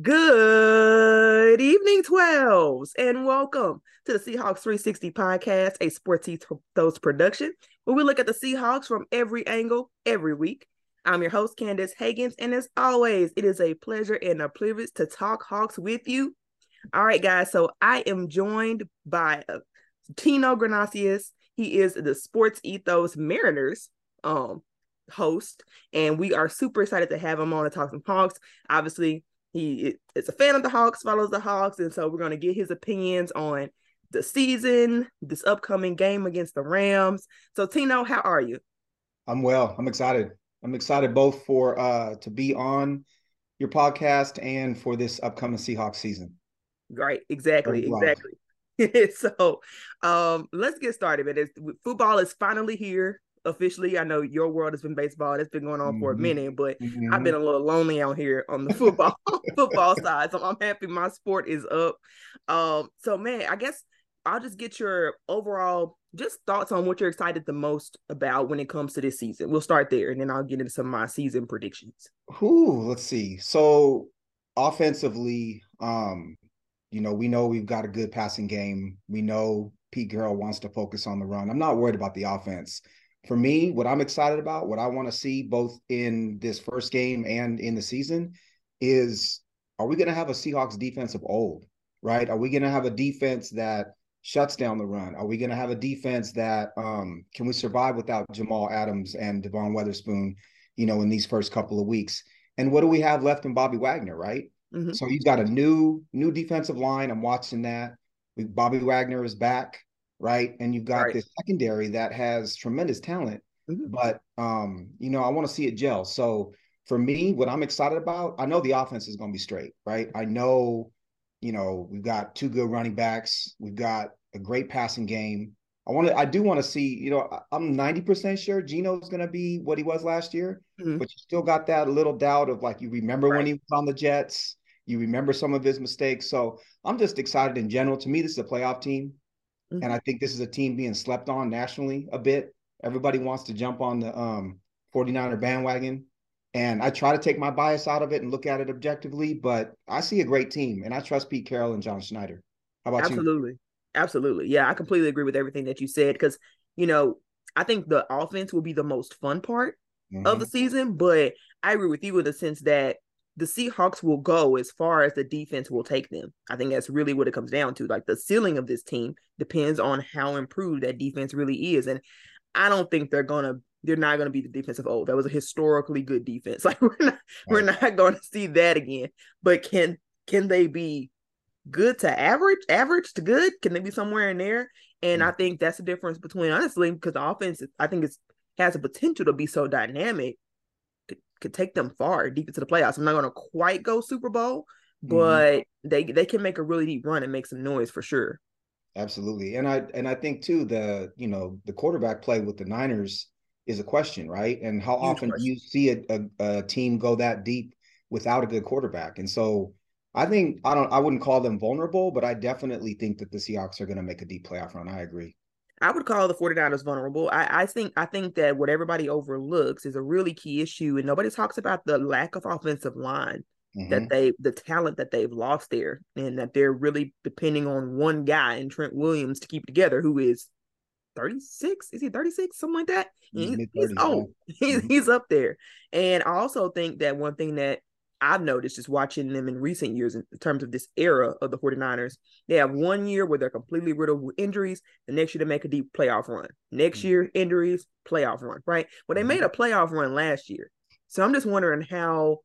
Good evening, 12s, and welcome to the Seahawks 360 podcast, a Sports Ethos production, where we look at the Seahawks from every angle every week. I'm your host, Candace Hagans, and as always, it is a pleasure and a privilege to talk Hawks with you. All right, guys, so I am joined by uh, Tino Ganacias. He is the Sports Ethos Mariners um, host, and we are super excited to have him on to talk some Hawks. Obviously, he is a fan of the Hawks, follows the Hawks, and so we're going to get his opinions on the season, this upcoming game against the Rams. So, Tino, how are you? I'm well. I'm excited. I'm excited both for uh to be on your podcast and for this upcoming Seahawks season. Right, exactly, exactly. so, um, let's get started. Is football is finally here officially. I know your world has been baseball. That's been going on mm-hmm. for a mm-hmm. minute, but mm-hmm. I've been a little lonely out here on the football football side. So I'm happy my sport is up. Um, so man, I guess I'll just get your overall just thoughts on what you're excited the most about when it comes to this season. We'll start there and then I'll get into some of my season predictions. Who let's see. So offensively, um, you know, we know we've got a good passing game. We know Pete Carroll wants to focus on the run. I'm not worried about the offense for me, what I'm excited about, what I want to see both in this first game and in the season is are we going to have a Seahawks defense of old, right? Are we going to have a defense that shuts down the run? Are we going to have a defense that um, can we survive without Jamal Adams and Devon Witherspoon, you know, in these first couple of weeks? And what do we have left in Bobby Wagner, right? Mm-hmm. So he's got a new new defensive line. I'm watching that. Bobby Wagner is back right? And you've got right. this secondary that has tremendous talent, mm-hmm. but um, you know, I want to see it gel. So for me, what I'm excited about, I know the offense is going to be straight, right? I know, you know, we've got two good running backs, we've got a great passing game. I want to, I do want to see, you know, I'm 90% sure Geno's going to be what he was last year, mm-hmm. but you still got that little doubt of like, you remember right. when he was on the Jets, you remember some of his mistakes. So I'm just excited in general. To me, this is a playoff team. Mm-hmm. And I think this is a team being slept on nationally a bit. Everybody wants to jump on the um, 49er bandwagon. And I try to take my bias out of it and look at it objectively, but I see a great team and I trust Pete Carroll and John Schneider. How about Absolutely. you? Absolutely. Absolutely. Yeah, I completely agree with everything that you said because, you know, I think the offense will be the most fun part mm-hmm. of the season, but I agree with you in the sense that the Seahawks will go as far as the defense will take them. I think that's really what it comes down to. Like the ceiling of this team depends on how improved that defense really is. And I don't think they're gonna they're not gonna be the defense of old. That was a historically good defense. Like we're not right. we're not gonna see that again. But can can they be good to average, average to good? Can they be somewhere in there? And mm-hmm. I think that's the difference between honestly, because the offense I think it's has a potential to be so dynamic could take them far deep into the playoffs. I'm not going to quite go Super Bowl, mm-hmm. but mm-hmm. they they can make a really deep run and make some noise for sure. Absolutely, and I and I think too the you know the quarterback play with the Niners is a question, right? And how Huge often question. do you see a, a, a team go that deep without a good quarterback? And so I think I don't I wouldn't call them vulnerable, but I definitely think that the Seahawks are going to make a deep playoff run. I agree. I would call the 49ers vulnerable. I, I think I think that what everybody overlooks is a really key issue, and nobody talks about the lack of offensive line mm-hmm. that they the talent that they've lost there, and that they're really depending on one guy in Trent Williams to keep together, who is 36 is he 36 something like that he's, he's old he's, mm-hmm. he's up there and i also think that one thing that I've noticed just watching them in recent years in terms of this era of the 49ers. They have one year where they're completely riddled with injuries. The next year they make a deep playoff run. Next mm-hmm. year, injuries, playoff run, right? Well, they mm-hmm. made a playoff run last year. So I'm just wondering how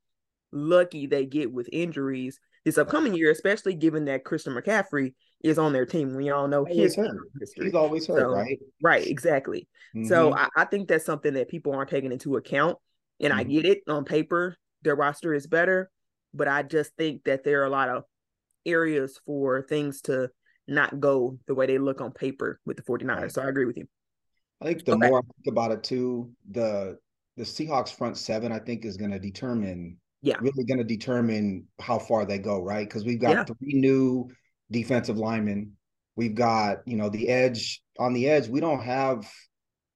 lucky they get with injuries this upcoming year, especially given that Christian McCaffrey is on their team. We all know his hurt. history. He's always hurt, so, right? Right, exactly. Mm-hmm. So I, I, think that's something that people aren't taking into account. And I mm-hmm. get it on paper their roster is better, but I just think that there are a lot of areas for things to not go the way they look on paper with the 49ers. So I agree with you. I think the okay. more I think about it too, the the Seahawks front seven, I think, is going to determine, yeah, really going to determine how far they go, right? Because we've got yeah. three new defensive linemen. We've got, you know, the edge on the edge. We don't have,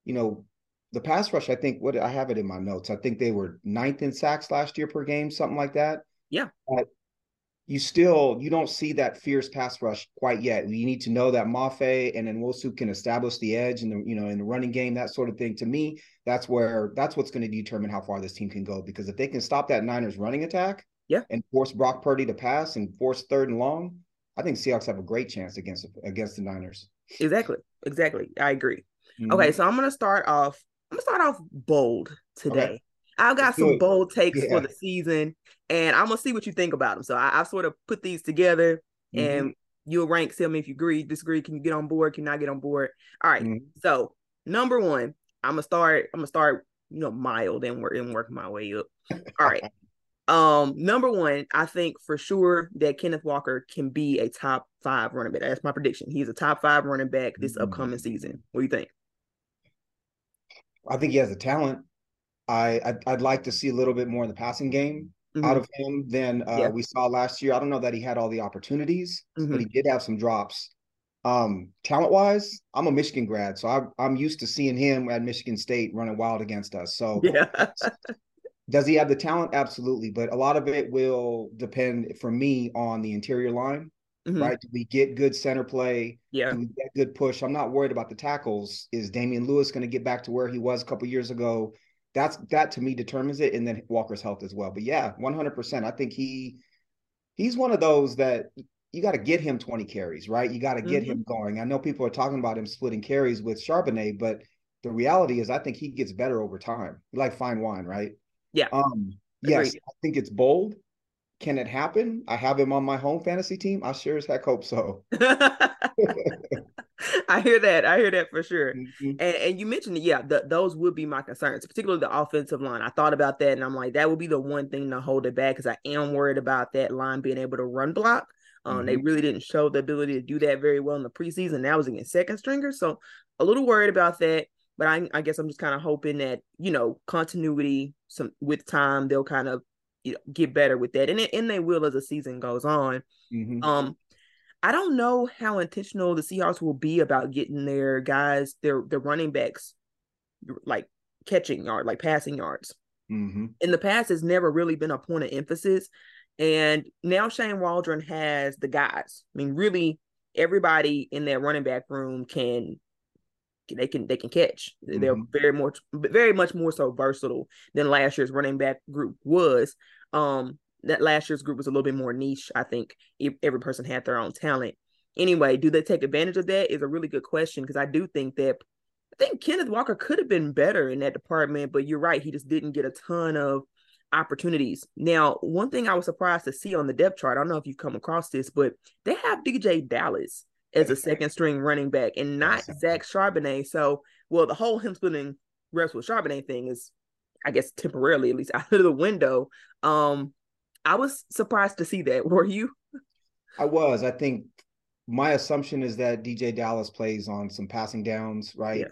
you know, the pass rush, I think what I have it in my notes. I think they were ninth in sacks last year per game, something like that. Yeah. But you still you don't see that fierce pass rush quite yet. You need to know that Mafe and then Nwosu can establish the edge and the you know in the running game, that sort of thing. To me, that's where that's what's going to determine how far this team can go. Because if they can stop that Niners running attack, yeah, and force Brock Purdy to pass and force third and long, I think Seahawks have a great chance against against the Niners. Exactly, exactly. I agree. Mm-hmm. Okay, so I'm gonna start off. I'm gonna start off bold today. I've got some bold takes yeah. for the season, and I'm gonna see what you think about them. So I, have sort of put these together, mm-hmm. and you'll rank. Tell me if you agree, disagree. Can you get on board? Can you not get on board? All right. mm-hmm. So number one, I'm gonna start. I'm gonna start. You know, mild and work and work my way up. All right. um, number one, I think for sure that Kenneth Walker can be a top five running back. That's my prediction. He's a top five running back this mm-hmm. upcoming season. What do you think? I think he has the talent. I I'd, I'd, like to see a little bit more in the passing game mm-hmm. out of him than uh, yeah. we saw last year. I don't know that he had all the opportunities, mm-hmm. but he did have some drops. Um, talent wise, I'm a Michigan grad, so I, I'm used to seeing him at Michigan State running wild against us. So, yeah. does he have the talent? Absolutely, but a lot of it will depend for me on the interior line. Mm-hmm. Right? Do we get good center play? Yeah. Do we get good push? I'm not worried about the tackles. Is Damien Lewis going to get back to where he was a couple years ago? that's that to me determines it, and then Walker's health as well. But yeah, one hundred percent. I think he he's one of those that you got to get him twenty carries, right? You got to get mm-hmm. him going. I know people are talking about him splitting carries with Charbonnet, but the reality is, I think he gets better over time, like fine wine, right? Yeah. Um. Yes, I think it's bold. Can it happen? I have him on my home fantasy team. I sure as heck hope so. I hear that. I hear that for sure. Mm-hmm. And, and you mentioned. Yeah, the, those would be my concerns, particularly the offensive line. I thought about that and I'm like, that would be the one thing to hold it back because I am worried about that line being able to run block. Um, mm-hmm. They really didn't show the ability to do that very well in the preseason. That was against second stringers. So a little worried about that. But I, I guess I'm just kind of hoping that, you know, continuity some with time, they'll kind of you know, get better with that. And, it, and they will as the season goes on. Mm-hmm. Um, I don't know how intentional the Seahawks will be about getting their guys, their their running backs, like catching yard, like passing yards. Mm-hmm. In the past, it's never really been a point of emphasis, and now Shane Waldron has the guys. I mean, really, everybody in that running back room can they can they can catch. Mm-hmm. They're very more very much more so versatile than last year's running back group was. Um, that last year's group was a little bit more niche. I think every person had their own talent. Anyway, do they take advantage of that? Is a really good question because I do think that I think Kenneth Walker could have been better in that department, but you're right, he just didn't get a ton of opportunities. Now, one thing I was surprised to see on the depth chart, I don't know if you've come across this, but they have DJ Dallas as a second string running back and not Zach Charbonnet. So, well, the whole him splitting reps with Charbonnet thing is, I guess, temporarily at least out of the window. Um, I was surprised to see that. Were you? I was. I think my assumption is that DJ Dallas plays on some passing downs, right? Yeah.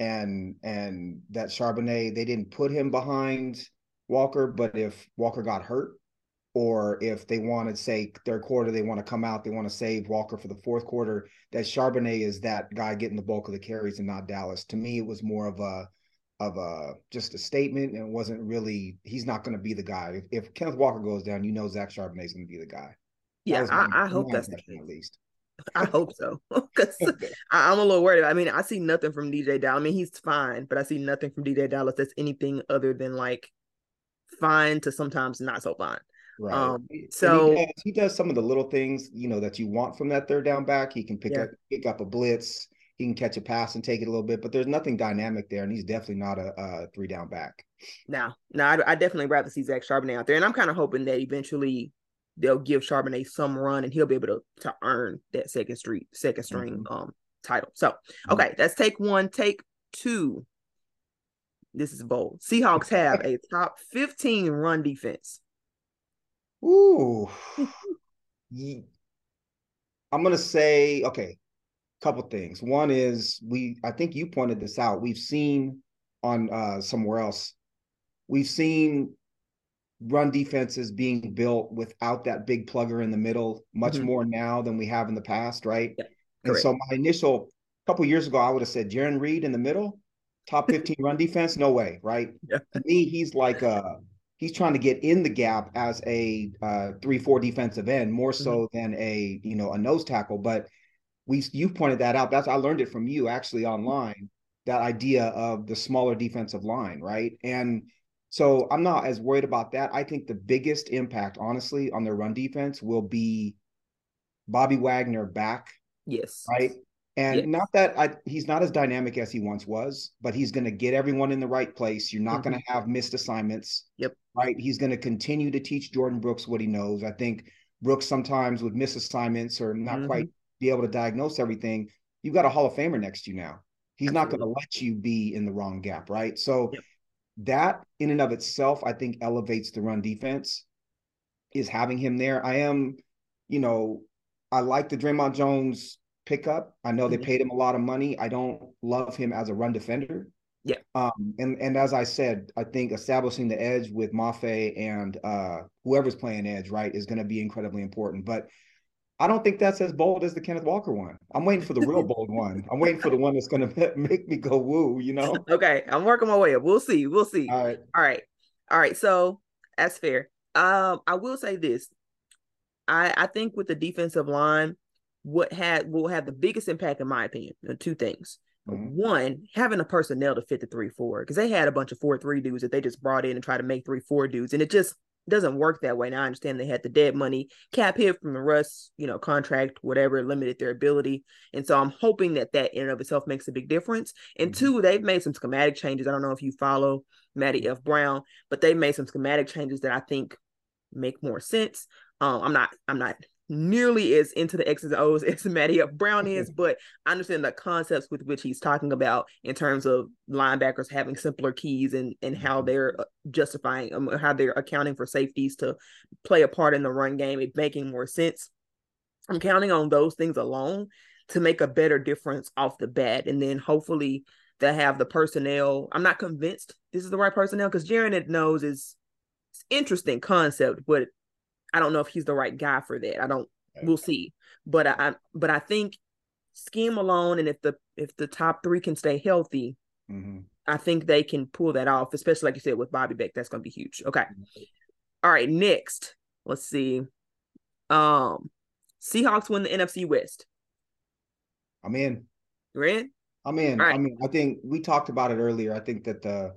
And and that Charbonnet, they didn't put him behind Walker, but if Walker got hurt, or if they wanted, say, third quarter, they want to come out, they want to save Walker for the fourth quarter, that Charbonnet is that guy getting the bulk of the carries and not Dallas. To me, it was more of a of a just a statement and it wasn't really he's not going to be the guy. If, if, Kenneth Walker goes down, you know Zach Charbonnet is going to be the guy. Yeah, my, I, I hope that's the case. At least. I hope so because I'm a little worried. I mean, I see nothing from DJ Dallas. I mean, he's fine, but I see nothing from DeeJay Dallas that's anything other than like fine to sometimes not so fine. Right. Um, so he does, he does, some of the little things, you know, that you want from that third down back. He can pick yeah. up pick up a blitz he can catch a pass and take it a little bit, but there's nothing dynamic there, and he's definitely not a, a three down back. No, no, I, I definitely rather see Zach Charbonnet out there, and I'm kind of hoping that eventually they'll give Charbonnet some run, and he'll be able to to earn that second street second string mm-hmm. um title. So mm-hmm. okay, that's take one. Take two. This is bold. Seahawks have a top 15 run defense. Ooh. I'm gonna say okay couple things. One is we I think you pointed this out. We've seen on uh somewhere else. We've seen run defenses being built without that big plugger in the middle much mm-hmm. more now than we have in the past, right? Yeah, and so my initial couple years ago, I would have said Jarran Reed in the middle, top 15 run defense, no way, right? Yeah. To me, he's like a he's trying to get in the gap as a uh, three four defensive end more so mm-hmm. than a you know a nose tackle. But we you pointed that out. That's I learned it from you actually online. That idea of the smaller defensive line, right? And so I'm not as worried about that. I think the biggest impact, honestly, on their run defense will be Bobby Wagner back. Yes. Right. And yes. not that I, he's not as dynamic as he once was, but he's going to get everyone in the right place. You're not mm-hmm. going to have missed assignments. Yep. Right. He's going to continue to teach Jordan Brooks what he knows. I think Brooks sometimes would miss assignments or not mm-hmm. quite be able to diagnose everything. You've got a Hall of Famer next to you now. He's Absolutely. not going to let you be in the wrong gap. Right. So yep. that in and of itself, I think elevates the run defense is having him there. I am, you know, I like the Dre'Mont Jones pickup. I know mm-hmm. they paid him a lot of money. I don't love him as a run defender. Yeah. Um, and and as I said, I think establishing the edge with Mafe and uh, whoever's playing edge, right, is going to be incredibly important. But I don't think that's as bold as the Kenneth Walker one. I'm waiting for the real bold one. I'm waiting for the one that's going to make me go woo. You know. Okay, I'm working my way up. We'll see. We'll see. All right. All right. All right. So that's fair. Um, I will say this. I I think with the defensive line, what had will have the biggest impact, in my opinion, two things. Mm-hmm. One, having a personnel to fit the three four because they had a bunch of four three dudes that they just brought in and tried to make three four dudes, and it just doesn't work that way. Now I understand they had the dead money cap hit from the Russ, you know, contract, whatever limited their ability, and so I'm hoping that that in and of itself makes a big difference. And mm-hmm. two, they've made some schematic changes. I don't know if you follow Matty F Brown, but they've made some schematic changes that I think make more sense. Um, I'm not I'm not nearly as into the X's and O's as Matty. Brown is, but I understand the concepts with which he's talking about in terms of linebackers having simpler keys and and how mm-hmm. they're uh, justifying um, how they're accounting for safeties to play a part in the run game. It making more sense. I'm counting on those things alone to make a better difference off the bat, and then hopefully they have the personnel. I'm not convinced this is the right personnel because Jaron knows is interesting concept, but I don't know if he's the right guy for that. I don't. Okay. We'll see. But I, I, but I think scheme alone, and if the if the top three can stay healthy, mm-hmm. I think they can pull that off. Especially like you said with Bobby Beck, that's going to be huge. Okay. Mm-hmm. All right. Next, let's see. Um, Seahawks win the NFC West. I'm in. You're in. I'm in. Right. I mean, I think we talked about it earlier. I think that the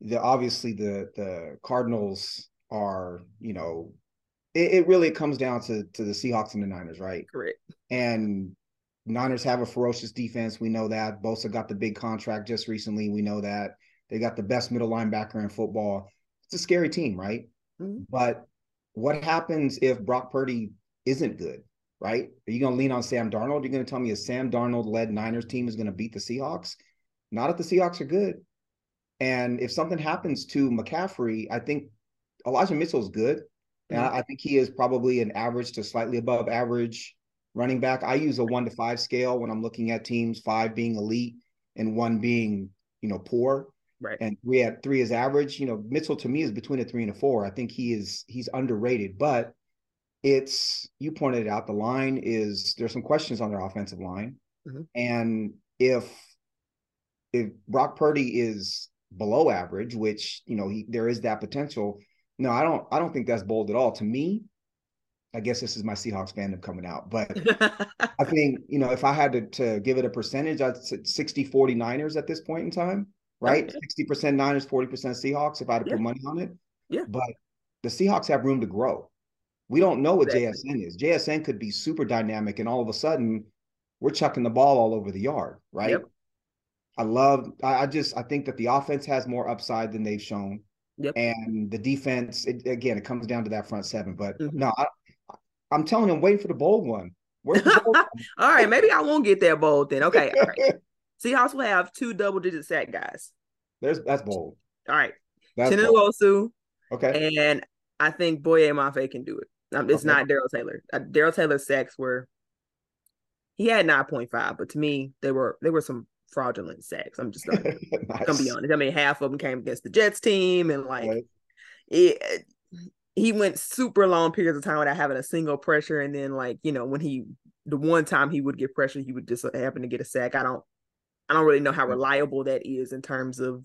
the obviously the the Cardinals are you know it, it really comes down to to the Seahawks and the Niners, right? Correct. And Niners have a ferocious defense. We know that. Bosa got the big contract just recently. We know that. They got the best middle linebacker in football. It's a scary team, right? Mm-hmm. But what happens if Brock Purdy isn't good, right? Are you going to lean on Sam Darnold? You're going to tell me a Sam Darnold led Niners team is going to beat the Seahawks? Not if the Seahawks are good. And if something happens to McCaffrey, I think Elijah Mitchell is good. And. I, I think he is probably an average to slightly above average running back. I use a one to five scale when I'm looking at teams, five being elite and one being, you know, poor. Right. And we had three is average. You know, Mitchell to me is between a three and a four. I think he is he's underrated, but it's you pointed out the line is there's some questions on their offensive line. Mm-hmm. And if if Brock Purdy is below average, which you know he there is that potential, no, I don't. I don't think that's bold at all. To me, I guess this is my Seahawks fandom coming out, but I think you know if I had to, to give it a percentage, I'd say 60 40 Niners at this point in time, right? Sixty percent Niners, forty percent Seahawks. If I had to yeah. put money on it, yeah. But the Seahawks have room to grow. We don't know what exactly. JSN is. JSN could be super dynamic, and all of a sudden, we're chucking the ball all over the yard, right? Yep. I love. I, I just. I think that the offense has more upside than they've shown. Yep. And the defense, it, again, it comes down to that front seven. But mm-hmm. no, I, am telling him, waiting for the bold one. Bold one? all right, maybe I won't get that bold then. Okay, all right. Seahawks will have two double digit sack guys. There's that's bold. All right, Chinelu Okay, and I think Boye Mafe can do it. Um, it's okay. not Darrell Taylor. Uh, Darrell Taylor's sacks were he had nine point five, but to me they were they were some fraudulent sacks. I'm just gonna, nice. gonna be honest. I mean, half of them came against the Jets team, and like right. it, he went super long periods of time without having a single pressure, and then like you know when he the one time he would get pressure, he would just happen to get a sack. I don't I don't really know how reliable that is in terms of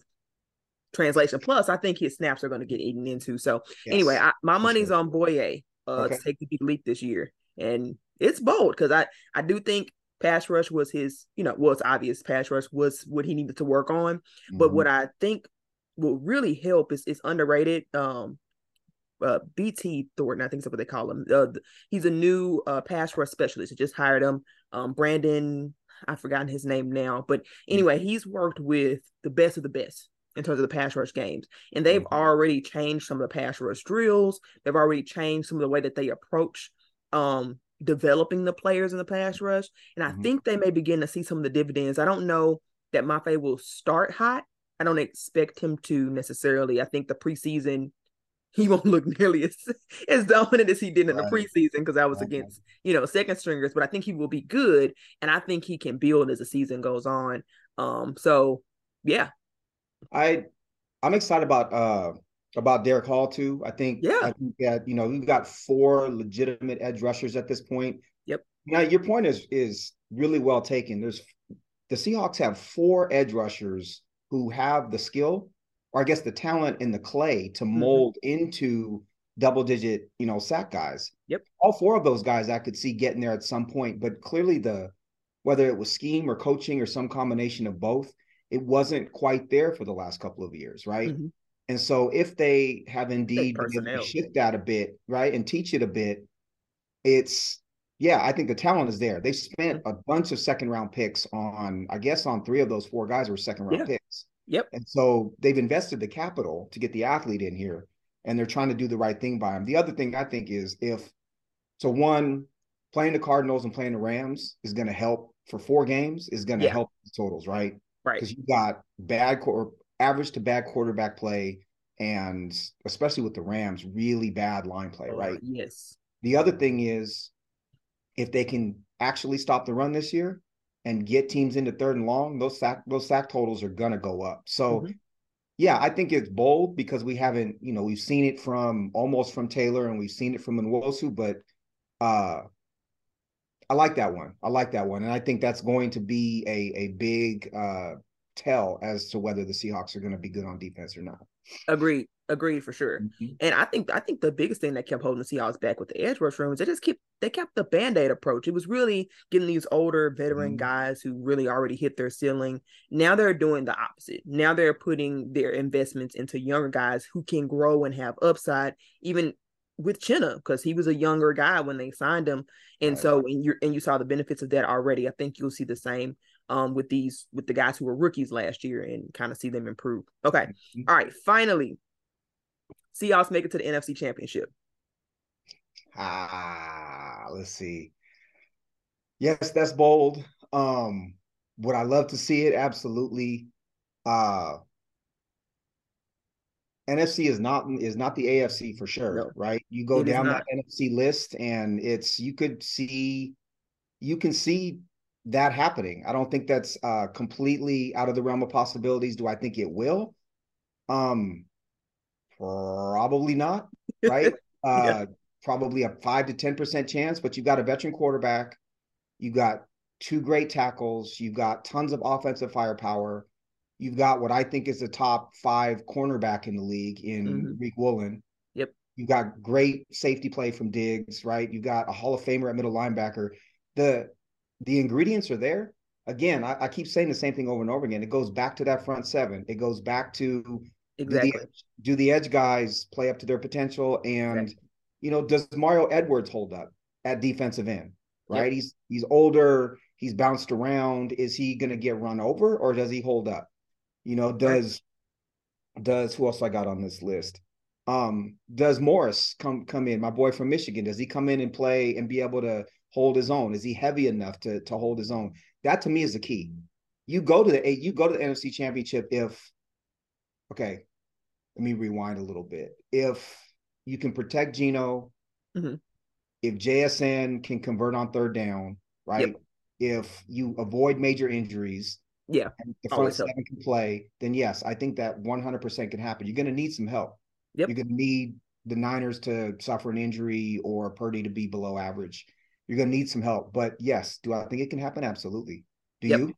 translation. Plus, I think his snaps are going to get eaten into. So yes, anyway, I, my money's sure. on Boye uh, okay. to take the big leap this year, and it's bold because I I do think pass rush was his you know well it's obvious pass rush was what he needed to work on, mm-hmm. but what I think will really help is is underrated. Um, uh, BT Thornton, I think that's what they call him. Uh, he's a new uh, pass rush specialist. He just hired him. Um, Brandon, I've forgotten his name now, but anyway, mm-hmm. he's worked with the best of the best in terms of the pass rush games. And they've mm-hmm. already changed some of the pass rush drills. They've already changed some of the way that they approach um, developing the players in the pass rush. And I mm-hmm. think they may begin to see some of the dividends. I don't know that Mafe will start hot. I don't expect him to necessarily. I think the preseason he won't look nearly as as dominant as he did in right. the preseason because I was okay. against you know second stringers, but I think he will be good, and I think he can build as the season goes on. Um, so yeah, I I'm excited about uh about Derick Hall too. I think yeah, I think that you know we've got four legitimate edge rushers at this point. Yep. Now your point is is really well taken. There's the Seahawks have four edge rushers who have the skill, or I guess the talent in the clay to mm-hmm. mold mm-hmm. into double digit, you know, sack guys. Yep. All four of those guys I could see getting there at some point, but clearly the whether it was scheme or coaching or some combination of both, it wasn't quite there for the last couple of years, right? Mm-hmm. And so if they have indeed shift that a bit, right, and teach it a bit, it's yeah, I think the talent is there. They spent a bunch of second round picks on, I guess, on three of those four guys were second round yeah. picks. Yep. And so they've invested the capital to get the athlete in here, and they're trying to do the right thing by him. The other thing I think is if so, one playing the Cardinals and playing the Rams is going to help for four games is going to yeah. help the totals, right? Right. Because you got bad or average to bad quarterback play, and especially with the Rams, really bad line play, oh, right? Yes. The other thing is if they can actually stop the run this year and get teams into third and long, those sack those sack totals are gonna go up. So mm-hmm. yeah, I think it's bold because we haven't, you know, we've seen it from almost from Taylor and we've seen it from Nwosu, but uh I like that one. I like that one. And I think that's going to be a a big uh tell as to whether the Seahawks are going to be good on defense or not. Agreed. Agreed for sure. Mm-hmm. And I think I think the biggest thing that kept holding the Seahawks back with the edge rush room is they just kept they kept the band-aid approach. It was really getting these older veteran mm-hmm. guys who really already hit their ceiling. Now they're doing the opposite. Now they're putting their investments into younger guys who can grow and have upside, even with Chenna, because he was a younger guy when they signed him. And right. so and you and you saw the benefits of that already. I think you'll see the same um with these with the guys who were rookies last year and kind of see them improve. Okay. Mm-hmm. All right. Finally, Seahawks make it to the NFC Championship. Ah, let's see. Yes, that's bold. Um, would I love to see it? Absolutely. Uh NFC is not is not the AFC for sure, no, right? You go down that NFC list and it's you could see you can see that happening. I don't think that's uh, completely out of the realm of possibilities. Do I think it will? Um, probably not. Right? uh, yeah. Probably a five to ten percent chance. But you've got a veteran quarterback. You've got two great tackles. You've got tons of offensive firepower. You've got what I think is the top five cornerback in the league in mm-hmm. Riq Woolen. Yep. You've got great safety play from Diggs, right? You've got a Hall of Famer at middle linebacker. The the ingredients are there. Again, I, I, keep saying the same thing over and over again. It goes back to that front seven. It goes back to exactly do the, do the edge guys play up to their potential, and exactly. you know, does Mario Edwards hold up at defensive end? Right, yep. he's he's older. He's bounced around. Is he going to get run over, or does he hold up? You know, does right. does who else I got on this list? Um, does Morris come come in? My boy from Michigan, does he come in and play and be able to hold his own? Is he heavy enough to to hold his own? That to me is the key. You go to the you go to the NFC Championship if okay, let me rewind a little bit. If you can protect Geno, mm-hmm. if JSN can convert on third down, right? Yep. If you avoid major injuries, yeah, the front seven can play, then yes, I think that 100% can happen. You're going to need some help. Yep. You're going to need the Niners to suffer an injury or Purdy to be below average you're going to need some help. But yes, do I think it can happen? Absolutely. Do yep. you?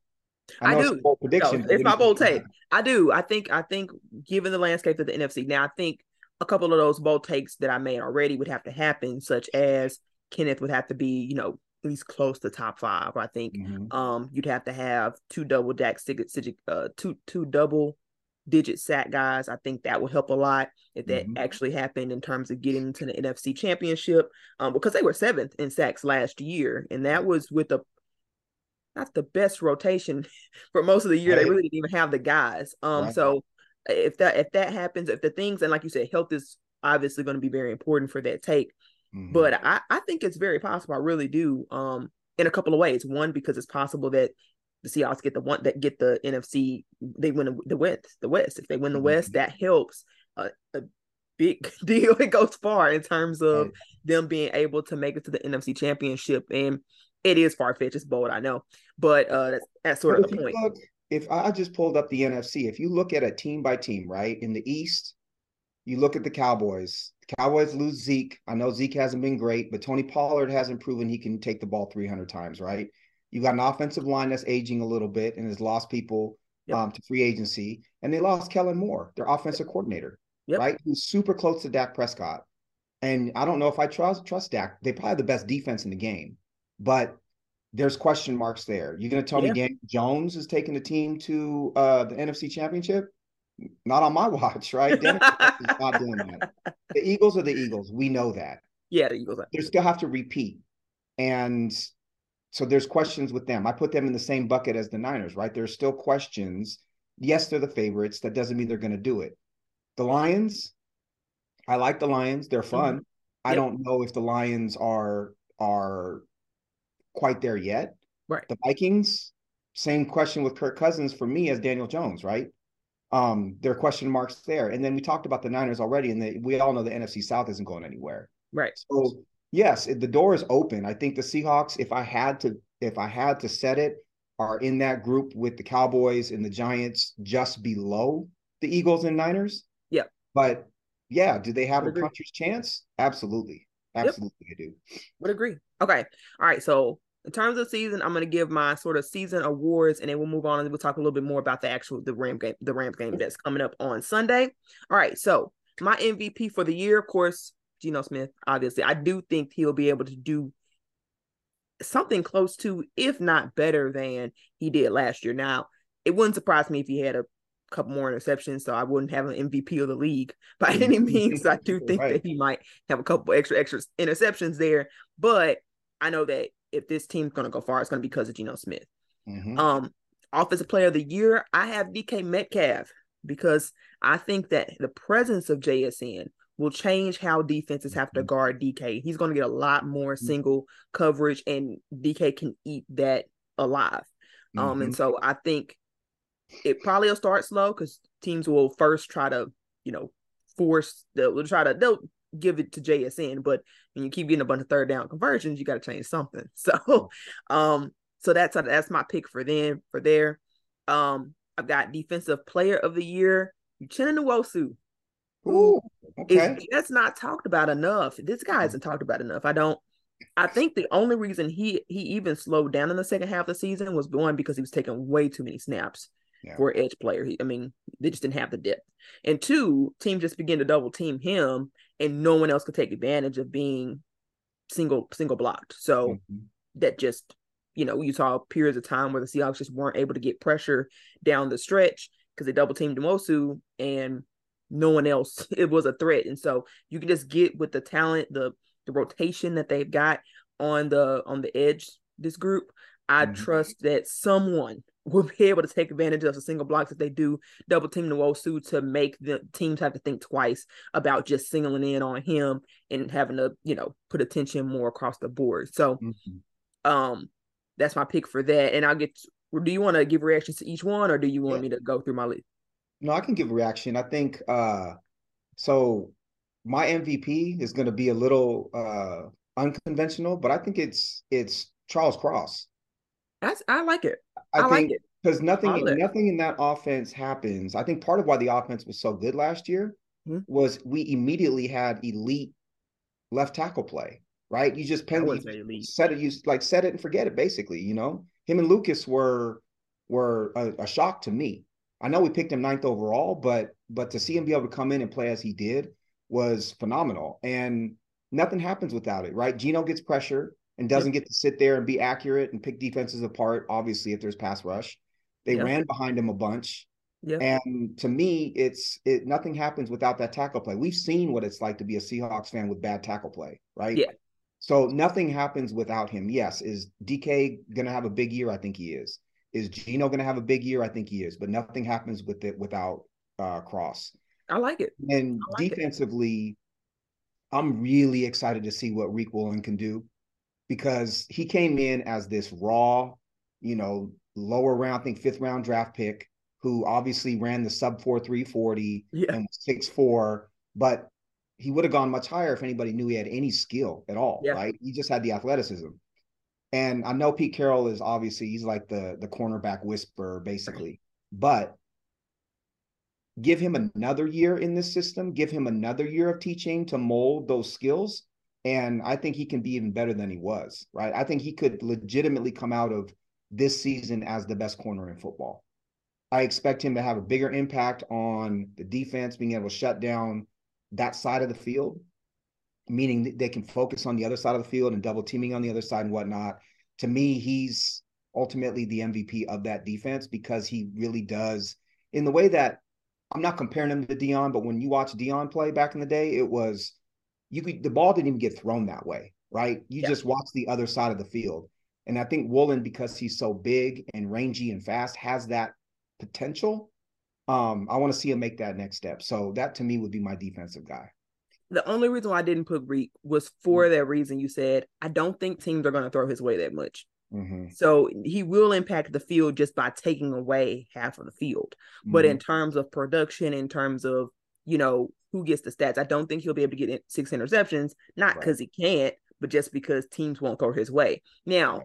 I, I do. prediction. No, it's my bold take. I do. I think. I think, given the landscape of the NFC, now I think a couple of those bold takes that I made already would have to happen, such as Kenneth would have to be, you know, at least close to top five. I think mm-hmm. um you'd have to have two double deck uh two two double digit sack guys. I think that will help a lot if that mm-hmm. actually happened in terms of getting to the NFC championship. Um, because they were seventh in sacks last year, and that was with a not the best rotation for most of the year. Right. They really didn't even have the guys. Um, right. so if that if that happens, if the things and like you said, health is obviously going to be very important for that take. Mm-hmm. But I, I think it's very possible. I really do. Um, in a couple of ways. One, because it's possible that the Seahawks get the one that get the NFC, they win the West. The West. If they win the mm-hmm. West, that helps a, a big deal. It goes far in terms of right. them being able to make it to the NFC Championship. And it is far fetched. It's bold, I know, but uh, that's, that's sort but of the point. Look, if I just pulled up the NFC, if you look at a team by team, right in the East, you look at the Cowboys. The Cowboys lose Zeke. I know Zeke hasn't been great, but Tony Pollard hasn't proven he can take the ball 300 times, right? You got an offensive line that's aging a little bit and has lost people yep. um, to free agency, and they lost Kellen Moore, their offensive coordinator, yep. right? Who's super close to Dak Prescott. And I don't know if I trust trust Dak. They probably have the best defense in the game, but there's question marks there. You're going to tell yeah. me Daniel Jones is taking the team to uh, the NFC Championship? Not on my watch, right? is not doing that. The Eagles are the Eagles. We know that. Yeah, the Eagles. Are. They still have to repeat, and so there's questions with them. I put them in the same bucket as the Niners, right? There's still questions. Yes, they're the favorites. That doesn't mean they're going to do it. The Lions, I like the Lions. They're fun. Mm-hmm. I don't know if the Lions are are quite there yet. Right. The Vikings, same question with Kirk Cousins for me as Daniel Jones, right? Um, there are question marks there. And then we talked about the Niners already, and the, we all know the NFC South isn't going anywhere. Right. So yes, the door is open. I think the Seahawks, if I had to, if I had to set it, are in that group with the Cowboys and the Giants just below the Eagles and Niners. Yeah. But yeah, do they have Would a agree. puncher's chance? Absolutely. Absolutely, yep. I do. Would agree. Okay. All right. So in terms of season, I'm going to give my sort of season awards, and then we'll move on and we'll talk a little bit more about the actual the Ram game, the Rams game that's coming up on Sunday. All right. So my MVP for the year, of course, Geno Smith. Obviously, I do think he'll be able to do something close to, if not better than he did last year. Now, it wouldn't surprise me if he had a couple more interceptions, so I wouldn't have an MVP of the league by any means. I do think right. that he might have a couple extra extra interceptions there, but I know that if this team's going to go far, it's going to be because of Geno Smith. Mm-hmm. Um, offensive player of the year, I have DK Metcalf because I think that the presence of JSN will change how defenses have to mm-hmm. guard DK. He's going to get a lot more mm-hmm. single coverage, and DK can eat that alive. Um, mm-hmm. and so I think it probably will start slow because teams will first try to, you know, force they'll try to they'll give it to JSN, but when you keep getting a bunch of third down conversions, you got to change something. So, um, so that's that's my pick for them for there. Um, I've got defensive player of the year, Uchenna Nwosu. Ooh, okay. Is, that's not talked about enough. This guy isn't talked about enough. I don't. I think the only reason he he even slowed down in the second half of the season was one because he was taking way too many snaps yeah. for edge player. He, I mean, they just didn't have the depth. And two, teams just began to double team him, and no one else could take advantage of being single single blocked. So mm-hmm. that just you know you saw periods of time where the Seahawks just weren't able to get pressure down the stretch because they double teamed Nwosu and no one else it was a threat. And so you can just get with the talent, the the rotation that they've got on the on the edge this group. I mm-hmm. trust that someone will be able to take advantage of the single blocks if they do double team Nwosu to make the teams have to think twice about just singling in on him and having to, you know, put attention more across the board. So mm-hmm. um that's my pick for that. And I'll get do you want to give reactions to each one or do you want yeah. me to go through my list? No, I can give a reaction. I think uh so my MVP is gonna be a little uh unconventional, but I think it's it's Charles Cross. That's I like it. I, I think because nothing nothing in that offense happens. I think part of why the offense was so good last year mm-hmm. was we immediately had elite left tackle play. Right, you just pen, set it, you like set it and forget it. Basically, you know, him and Lucas were were a, a shock to me. I know we picked him ninth overall, but but to see him be able to come in and play as he did was phenomenal. And nothing happens without it, right? Geno gets pressure and doesn't yep. get to sit there and be accurate and pick defenses apart. Obviously, if there's pass rush, they yep. ran behind him a bunch. Yep. And to me, it's it nothing happens without that tackle play. We've seen what it's like to be a Seahawks fan with bad tackle play, right? Yeah. So nothing happens without him. Yes, is DK gonna have a big year? I think he is. Is Geno gonna have a big year? I think he is. But nothing happens with it without uh Cross. I like it. And like defensively, it. I'm really excited to see what Riq Woolen can do because he came in as this raw, you know, lower round, I think fifth round draft pick who obviously ran the sub four three forty yeah. and six four, but he would have gone much higher if anybody knew he had any skill at all, yeah. right? He just had the athleticism. And I know Pete Carroll is obviously he's like the the cornerback whisperer, basically. But give him another year in this system, give him another year of teaching to mold those skills. And I think he can be even better than he was, right? I think he could legitimately come out of this season as the best corner in football. I expect him to have a bigger impact on the defense, being able to shut down that side of the field, meaning they can focus on the other side of the field and double teaming on the other side and whatnot. To me, he's ultimately the MVP of that defense because he really does, in the way that I'm not comparing him to Deion, but when you watch Deion play back in the day, it was you could the ball didn't even get thrown that way, right? You yeah. just watch the other side of the field. And I think Woolen, because he's so big and rangy and fast, has that potential. Um, I want to see him make that next step. So that to me would be my defensive guy. The only reason why I didn't put Riq was for mm-hmm. that reason you said. I don't think teams are going to throw his way that much. Mm-hmm. So he will impact the field just by taking away half of the field. Mm-hmm. But in mm-hmm. terms of production, in terms of, you know, who gets the stats, I don't think he'll be able to get six interceptions, not because right. he can't, but just because teams won't throw his way. Now,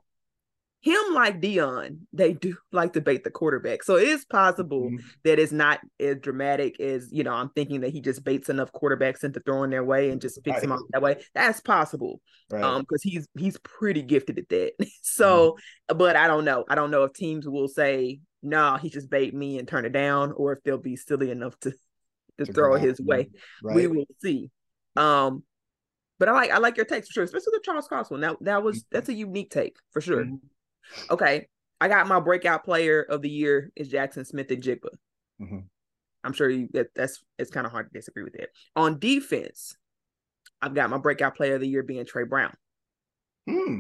him like Deion, they do like to bait the quarterback. So it is possible mm-hmm. that it's not as dramatic as, you know, I'm thinking that he just baits enough quarterbacks into throwing their way and just picks right. them out that way. That's possible. Right. Um, because he's he's pretty gifted at that. so, mm-hmm. but I don't know. I don't know if teams will say, no, nah, he just bait me and turn it down, or if they'll be silly enough to to, to throw his way. Right. We will see. Um, but I like I like your takes for sure, especially the Charles Cross one. That that was mm-hmm. that's a unique take for sure. Mm-hmm. Okay, I got my breakout player of the year is Jackson Smith-Njigba. Mm-hmm. I'm sure you that that's it's kind of hard to disagree with that. On defense, I've got my breakout player of the year being Tre Brown. Hmm.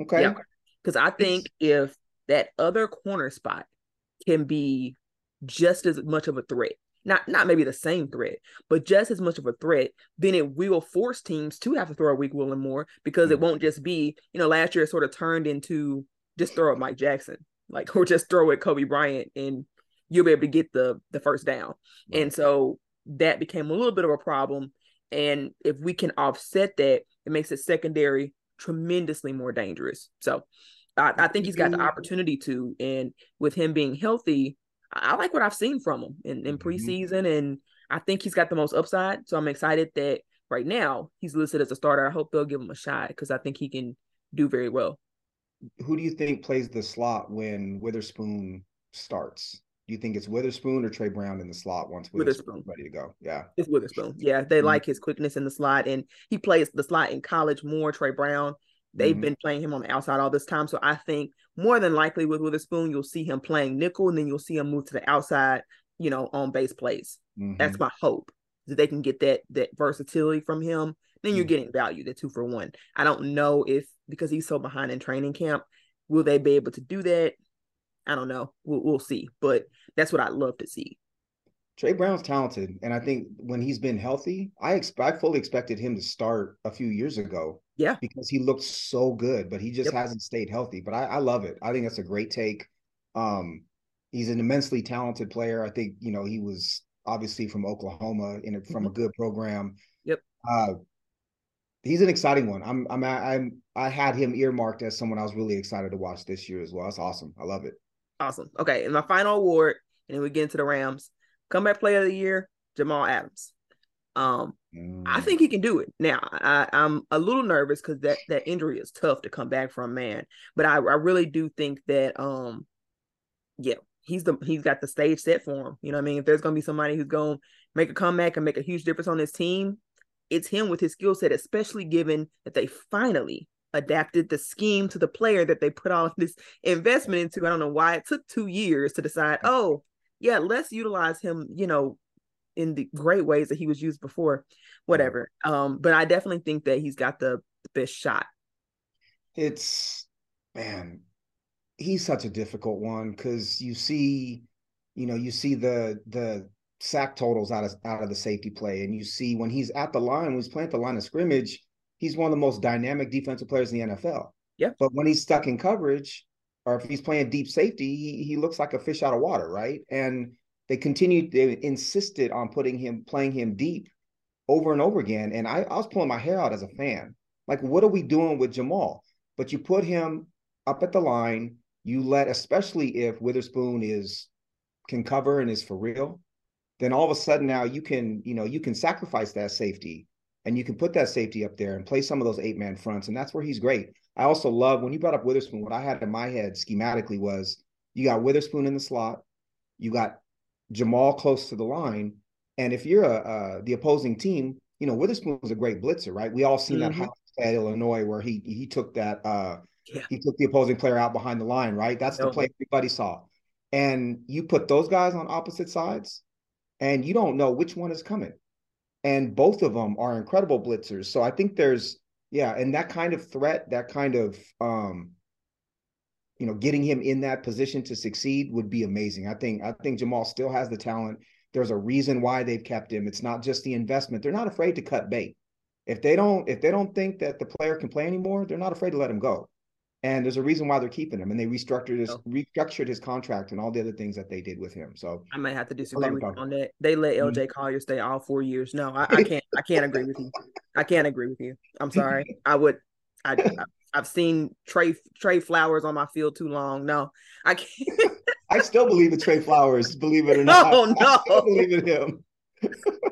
Okay. Yeah. Because I think if that other corner spot can be just as much of a threat, not not maybe the same threat, but just as much of a threat, then it will force teams to have to throw a weak will Woolen more because mm-hmm. it won't just be, you know, last year it sort of turned into just throw at Mike Jackson, like or just throw at Coby Bryant, and you'll be able to get the the first down. Right. And so that became a little bit of a problem. And if we can offset that, it makes it secondary tremendously more dangerous. So I, I think he's got the opportunity to, and with him being healthy, I, I like what I've seen from him in, in mm-hmm. preseason, and I think he's got the most upside. So I'm excited that right now he's listed as a starter. I hope they'll give him a shot because I think he can do very well who do you think plays the slot when Witherspoon starts? Do you think it's Witherspoon or Tre Brown in the slot once Witherspoon, Witherspoon. ready to go? Yeah, it's Witherspoon. Yeah, they mm-hmm. like his quickness in the slot, and he plays the slot in college more. Tre Brown, they've mm-hmm. been playing him on the outside all this time, so I think more than likely with Witherspoon, you'll see him playing nickel, and then you'll see him move to the outside. You know, on base plays. Mm-hmm. That's my hope that they can get that that versatility from him. Then you're mm-hmm. getting value, the two for one. I don't know if because he's so behind in training camp. Will they be able to do that? I don't know. We'll, we'll see. But that's what I'd love to see. Tre Brown's talented, and I think when he's been healthy, I expect I fully expected him to start a few years ago. Yeah, because he looked so good, but he just yep. hasn't stayed healthy. But I, I love it. I think that's a great take. Um, he's an immensely talented player. I think you know he was obviously from Oklahoma in a, from mm-hmm. a good program. Yep. Uh, he's an exciting one. I'm I'm I'm I had him earmarked as someone I was really excited to watch this year as well. That's awesome. I love it. Awesome. Okay, and my final award, and then we get into the Rams. Comeback player of the year, Jamal Adams. Um, mm. I think he can do it. Now, I, I'm a little nervous because that that injury is tough to come back from, man. But I, I really do think that um yeah, he's the he's got the stage set for him. You know what I mean? If there's gonna be somebody who's gonna make a comeback and make a huge difference on this team, it's him with his skill set, especially given that they finally adapted the scheme to the player that they put all this investment into. I don't know why it took two years to decide, oh, yeah, let's utilize him, you know, in the great ways that he was used before. Whatever. Um, but I definitely think that he's got the, the best shot. It's man, he's such a difficult one because you see, you know, you see the the sack totals out of out of the safety play, and you see when he's at the line, when he's playing at the line of scrimmage, he's one of the most dynamic defensive players in the NFL. Yeah. But when he's stuck in coverage, or if he's playing deep safety, he, he looks like a fish out of water, right? And they continued, they insisted on putting him, playing him deep over and over again. And I, I was pulling my hair out as a fan. Like, what are we doing with Jamal? But you put him up at the line, you let, especially if Witherspoon is can cover and is for real, then all of a sudden now you can, you know, you can sacrifice that safety and you can put that safety up there and play some of those eight man fronts. And that's where he's great. I also love when you brought up Witherspoon, what I had in my head schematically was you got Witherspoon in the slot, you got Jamal close to the line. And if you're a, uh, the opposing team, you know, Witherspoon was a great blitzer, right? We all seen mm-hmm. that at Illinois where he he took that uh yeah. he took the opposing player out behind the line, right? That's the play everybody saw. And you put those guys on opposite sides, and you don't know which one is coming and both of them are incredible blitzers. So I think there's yeah, and that kind of threat, that kind of um, you know, getting him in that position to succeed would be amazing. I think I think Jamal still has the talent. There's a reason why they've kept him. It's not just the investment. They're not afraid to cut bait. If they don't if they don't think that the player can play anymore, they're not afraid to let him go and there's a reason why they're keeping him and they restructured his oh. restructured his contract and all the other things that they did with him so i might have to disagree with you on that they let lj mm-hmm. collier stay all four years no I, I, can't i can't agree with you i can't agree with you i'm sorry i would i, I've seen Trey Tre Flowers on my field too long. No, I can't. I still believe in Tre Flowers. Believe it or not. No, no. I believe in him.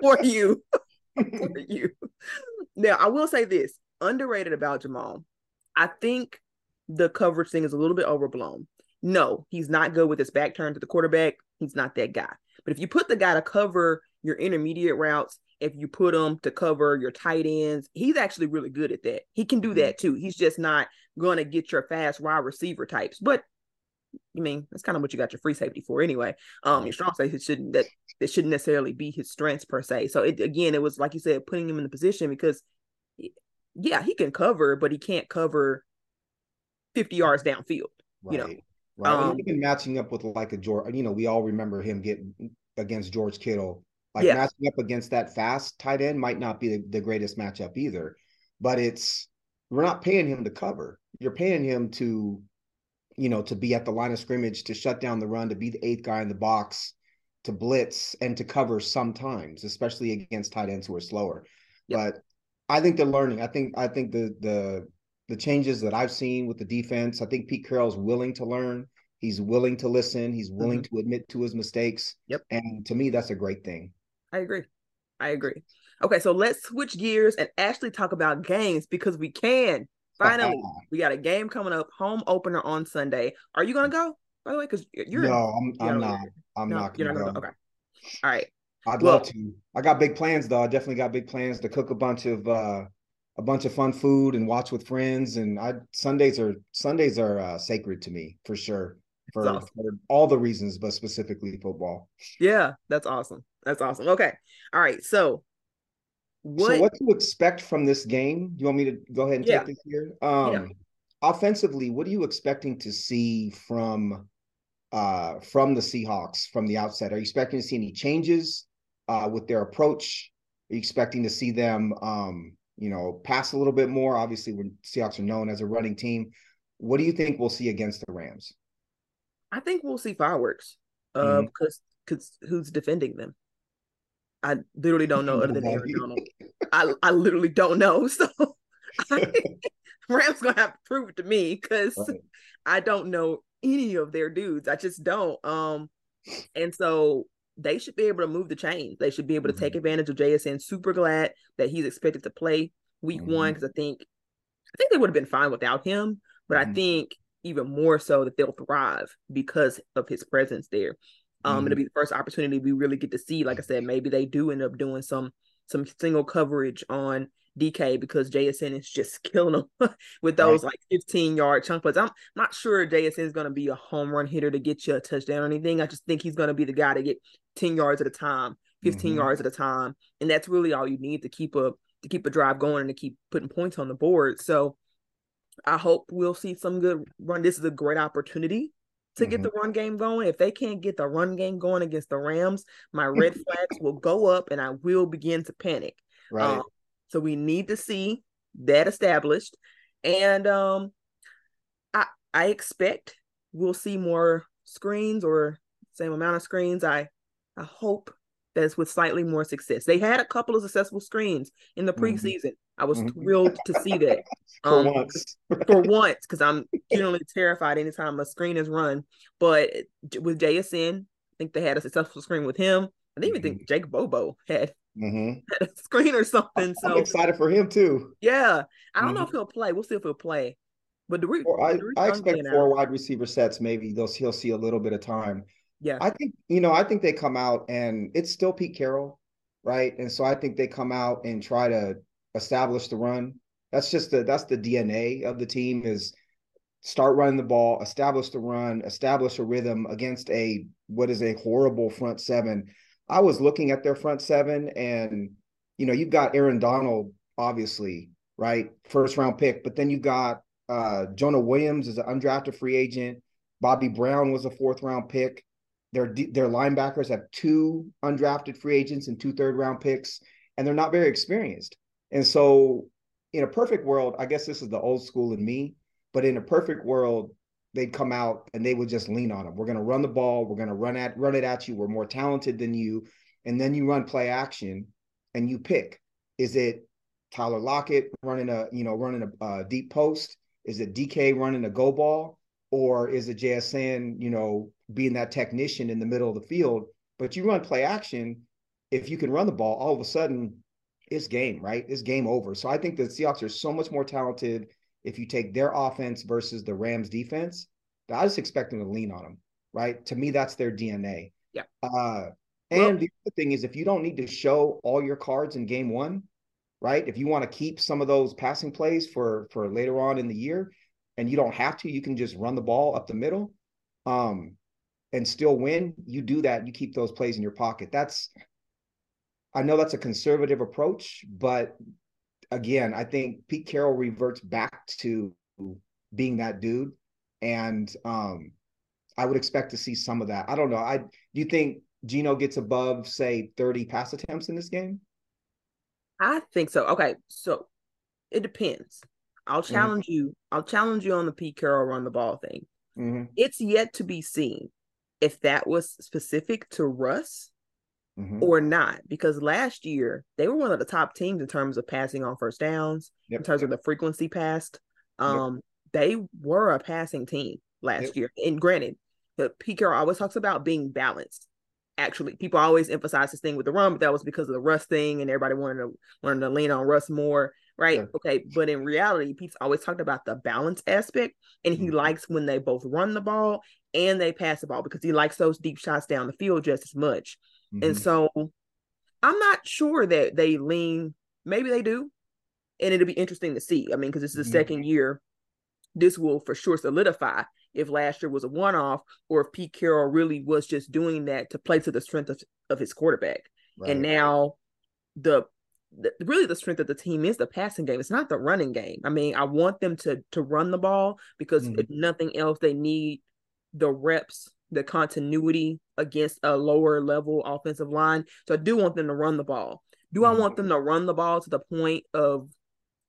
For you, for you. Now, I will say this: underrated about Jamal. I think the coverage thing is a little bit overblown. No, he's not good with his back turned to the quarterback. He's not that guy. But if you put the guy to cover your intermediate routes, if you put him to cover your tight ends, he's actually really good at that. He can do mm-hmm. that too. He's just not going to get your fast wide receiver types. But I mean, that's kind of what you got your free safety for anyway. Um, your strong safety shouldn't that that shouldn't necessarily be his strengths per se. So it again, it was like you said, putting him in the position because yeah, he can cover, but he can't cover 50 yards downfield. Right. You know, right. Um, even matching up with like a George, you know, we all remember him getting against George Kittle. Like yeah. matching up against that fast tight end might not be the, the greatest matchup either. But it's we're not paying him to cover. You're paying him to, you know, to be at the line of scrimmage, to shut down the run, to be the eighth guy in the box, to blitz and to cover sometimes, especially against tight ends who are slower. Yep. But I think they're learning. I think I think the the the changes that I've seen with the defense. I think Pete Carroll's willing to learn. He's willing to listen. He's willing mm-hmm. to admit to his mistakes. Yep. And to me, that's a great thing. I agree. I agree. Okay, so let's switch gears and actually talk about games because we can. Finally, we got a game coming up, home opener on Sunday. Are you gonna go? By the way, because you're no, I'm, I'm not. I'm no, not. Gonna you're not gonna go. Okay. All right. I'd well, love to. I got big plans though. I definitely got big plans to cook a bunch of uh a bunch of fun food and watch with friends. And I Sundays are Sundays are uh, sacred to me for sure. For, awesome. for all the reasons, but specifically football. Yeah, that's awesome. That's awesome. Okay. All right. So what so what to expect from this game? Do you want me to go ahead and yeah. take this here? Um yeah. offensively, what are you expecting to see from uh from the Seahawks from the outset? Are you expecting to see any changes uh with their approach? Are you expecting to see them um you know, pass a little bit more. Obviously, when Seahawks are known as a running team, what do you think we'll see against the Rams? I think we'll see fireworks. Uh, because mm-hmm. because who's defending them? I literally don't know other than Aaron Donald. I I literally don't know. So I, Rams gonna have to prove it to me because right. I don't know any of their dudes. I just don't. Um, and so they should be able to move the chains. They should be able to mm-hmm. take advantage of JSN. Super glad that he's expected to play week mm-hmm. one because I think I think they would have been fine without him. But mm-hmm. I think even more so that they'll thrive because of his presence there. Um, mm-hmm. it'll be the first opportunity we really get to see. Like I said, maybe they do end up doing some some single coverage on DK because JSN is just killing them with those right. like 15 yard chunk plays. I'm not sure JSN is going to be a home run hitter to get you a touchdown or anything. I just think he's going to be the guy to get 10 yards at a time, 15 mm-hmm. yards at a time, and that's really all you need to keep a to keep a drive going and to keep putting points on the board. So I hope we'll see some good run. This is a great opportunity to mm-hmm. get the run game going. If they can't get the run game going against the Rams, my red flags will go up and I will begin to panic. Right. Um, so we need to see that established. And um I I expect we'll see more screens or same amount of screens. I I hope that's with slightly more success. They had a couple of successful screens in the mm-hmm. preseason. Mm-hmm. I was mm-hmm. thrilled to see that. for um, once. for once, because I'm generally terrified anytime a screen is run. But with JSN, I think they had a successful screen with him. I didn't even mm-hmm. think Jake Bobo had, mm-hmm. had, a screen or something. So I'm excited for him too. Yeah. I don't know if he'll play. We'll see if he'll play. But the, re- I, I expect four out. wide receiver sets. Maybe they'll he'll see a little bit of time. Yeah. I think, you know, I think they come out and it's still Pete Carroll, right? And so I think they come out and try to establish the run. That's just the that's the DNA of the team is start running the ball, establish the run, establish a rhythm against a what is a horrible front seven. I was looking at their front seven and you know, you've got Aaron Donald, obviously, right? First round pick, but then you got uh Jonah Williams is an undrafted free agent. Bobby Brown was a fourth round pick. Their their linebackers have two undrafted free agents and two third round picks, and they're not very experienced. And so, in a perfect world, I guess this is the old school in me, but in a perfect world, they'd come out and they would just lean on them. We're going to run the ball. We're going to run at run it at you. We're more talented than you, and then you run play action, and you pick. Is it Tyler Lockett running a you know running a, a deep post? Is it DK running a go ball? or is it JSN, you know, being that technician in the middle of the field? But you run play action, if you can run the ball, all of a sudden it's game, right? It's game over. So I think the Seahawks are so much more talented if you take their offense versus the Rams defense. I just expect them to lean on them, right? To me, that's their DNA. Yeah. Uh, and well, the other thing is, if you don't need to show all your cards in game one, right? If you want to keep some of those passing plays for for later on in the year, and you don't have to. You can just run the ball up the middle um, and still win. You do that. You keep those plays in your pocket. That's, I know that's a conservative approach, but again, I think Pete Carroll reverts back to being that dude. And um, I would expect to see some of that. I don't know. I do you think Geno gets above, say, 30 pass attempts in this game? I think so. Okay. So it depends. I'll mm-hmm. challenge mm-hmm. you. I'll challenge you on the Pete Carroll run the ball thing. Mm-hmm. It's yet to be seen if that was specific to Russ mm-hmm. or not, because last year they were one of the top teams in terms of passing on first downs, yep. in terms of the frequency passed. Um, yep. they were a passing team last yep. year. And granted, the Pete Carroll always talks about being balanced actually people always emphasize this thing with the run, but that was because of the Russ thing and everybody wanted to wanted to lean on Russ more right? Yeah. Okay, but in reality, Pete's always talked about the balance aspect, and he mm-hmm. likes when they both run the ball and they pass the ball because he likes those deep shots down the field just as much. Mm-hmm. And so, I'm not sure that they lean. Maybe they do, and it'll be interesting to see. I mean, because this is the mm-hmm. second year, this will for sure solidify if last year was a one-off or if Pete Carroll really was just doing that to play to the strength of, of his quarterback. Right. And now the the, really the strength of the team is the passing game. It's not the running game. I mean, I want them to to run the ball because mm-hmm. if nothing else, they need the reps, the continuity against a lower level offensive line. So I do want them to run the ball. Do mm-hmm. I want them to run the ball to the point of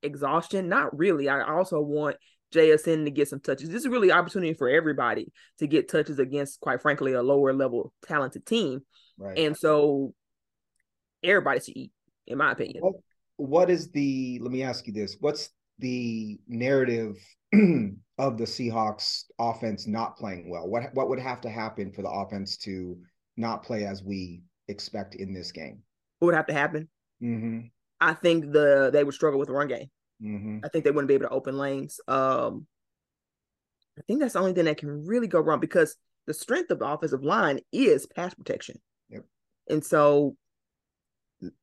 exhaustion? Not really. I also want JSN to get some touches. This is really opportunity for everybody to get touches against, quite frankly, a lower level talented team. Right. And so everybody should eat in my opinion. What, what is the? Let me ask you this: What's the narrative of the Seahawks offense not playing well? What what would have to happen for the offense to not play as we expect in this game? What would have to happen? Mm-hmm. I think the they would struggle with the run game. Mm-hmm. I think they wouldn't be able to open lanes. Um, I think that's the only thing that can really go wrong because the strength of the offensive line is pass protection. Yep. And so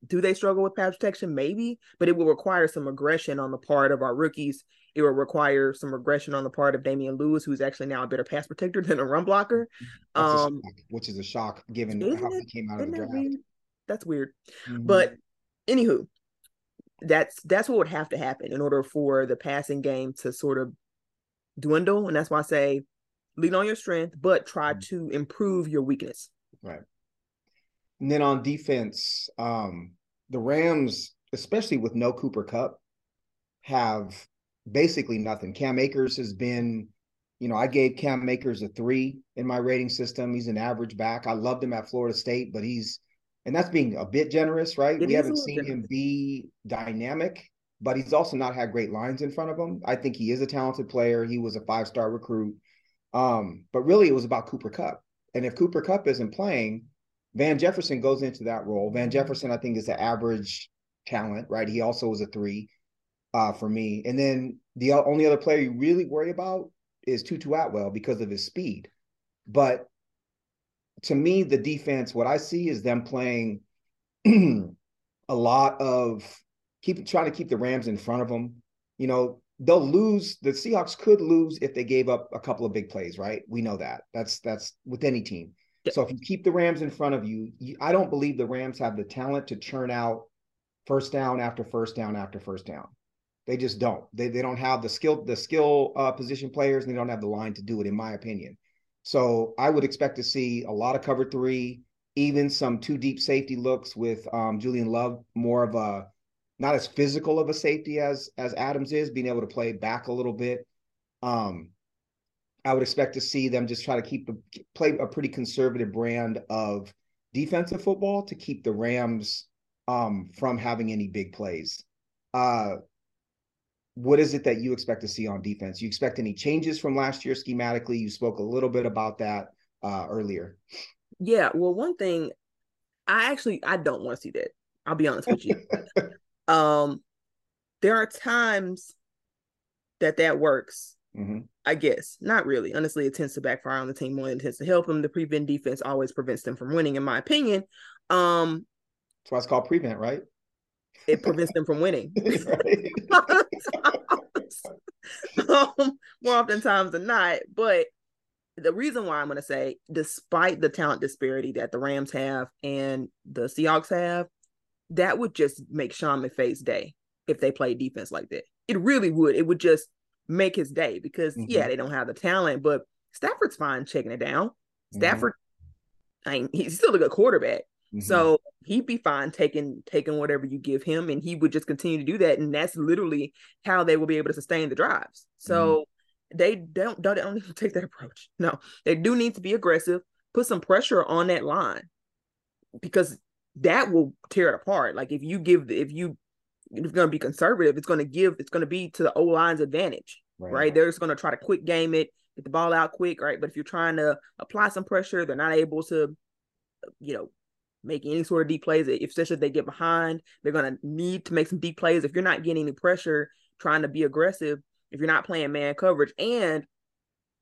do they struggle with pass protection? Maybe, but it will require some aggression on the part of our rookies. It will require some regression on the part of Damien Lewis, who's actually now a better pass protector than a run blocker. Um, which is a shock given how it, he came out of the draft. Weird? That's weird. Mm-hmm. But anywho, that's that's what would have to happen in order for the passing game to sort of dwindle. And that's why I say lean on your strength, but try mm-hmm. to improve your weakness. Right. And then on defense, um, the Rams, especially with no Cooper Kupp, have basically nothing. Cam Akers has been, you know, I gave Cam Akers a three in my rating system. He's an average back. I loved him at Florida State, but he's, and that's being a bit generous, right? It we haven't seen generous. him be dynamic, but he's also not had great lines in front of him. I think he is a talented player. He was a five star recruit. Um, but really, it was about Cooper Kupp. And if Cooper Kupp isn't playing, Van Jefferson goes into that role. Van Jefferson, I think, is an average talent, right? He also was a three uh, for me. And then the only other player you really worry about is Tutu Atwell because of his speed. But to me, the defense, what I see is them playing a lot of keep trying to keep the Rams in front of them. You know, they'll lose. The Seahawks could lose if they gave up a couple of big plays, right? We know that. That's that's with any team. So if you keep the Rams in front of you, you, I don't believe the Rams have the talent to churn out first down after first down after first down. They just don't. They they don't have the skill the skill uh, position players, and they don't have the line to do it, in my opinion. So I would expect to see a lot of cover three, even some two deep safety looks with um, Julian Love, more of a not as physical of a safety as as Adams is, being able to play back a little bit. Um, I would expect to see them just try to keep the play a pretty conservative brand of defensive football to keep the Rams um, from having any big plays. Uh, what is it that you expect to see on defense? You expect any changes from last year schematically? You spoke a little bit about that uh, earlier. Yeah, well, one thing I actually I don't want to see that. I'll be honest with you. um, there are times that that works Mm-hmm. I guess not really. Honestly, it tends to backfire on the team more than it tends to help them. The prevent defense always prevents them from winning, in my opinion. Um, That's why it's called prevent, right? It prevents them from winning. um, more oftentimes than not. But the reason why I'm going to say, despite the talent disparity that the Rams have and the Seahawks have, that would just make Sean McVay's day if they played defense like that. It really would. It would just make his day because mm-hmm. yeah, they don't have the talent, but Stafford's fine checking it down. Mm-hmm. Stafford, mm-hmm. I mean, he's still a good quarterback. Mm-hmm. So he'd be fine taking taking whatever you give him, and he would just continue to do that. And that's literally how they will be able to sustain the drives. So mm-hmm. they don't don't, don't need to take that approach. No, they do need to be aggressive, put some pressure on that line because that will tear it apart. Like if you give if you it's going to be conservative, it's going to give, it's going to be to the O line's advantage, right? right? They're just going to try to quick game it, get the ball out quick, right? But if you're trying to apply some pressure, they're not able to, you know, make any sort of deep plays. If especially if they get behind, they're going to need to make some deep plays. If you're not getting any pressure, trying to be aggressive, if you're not playing man coverage, and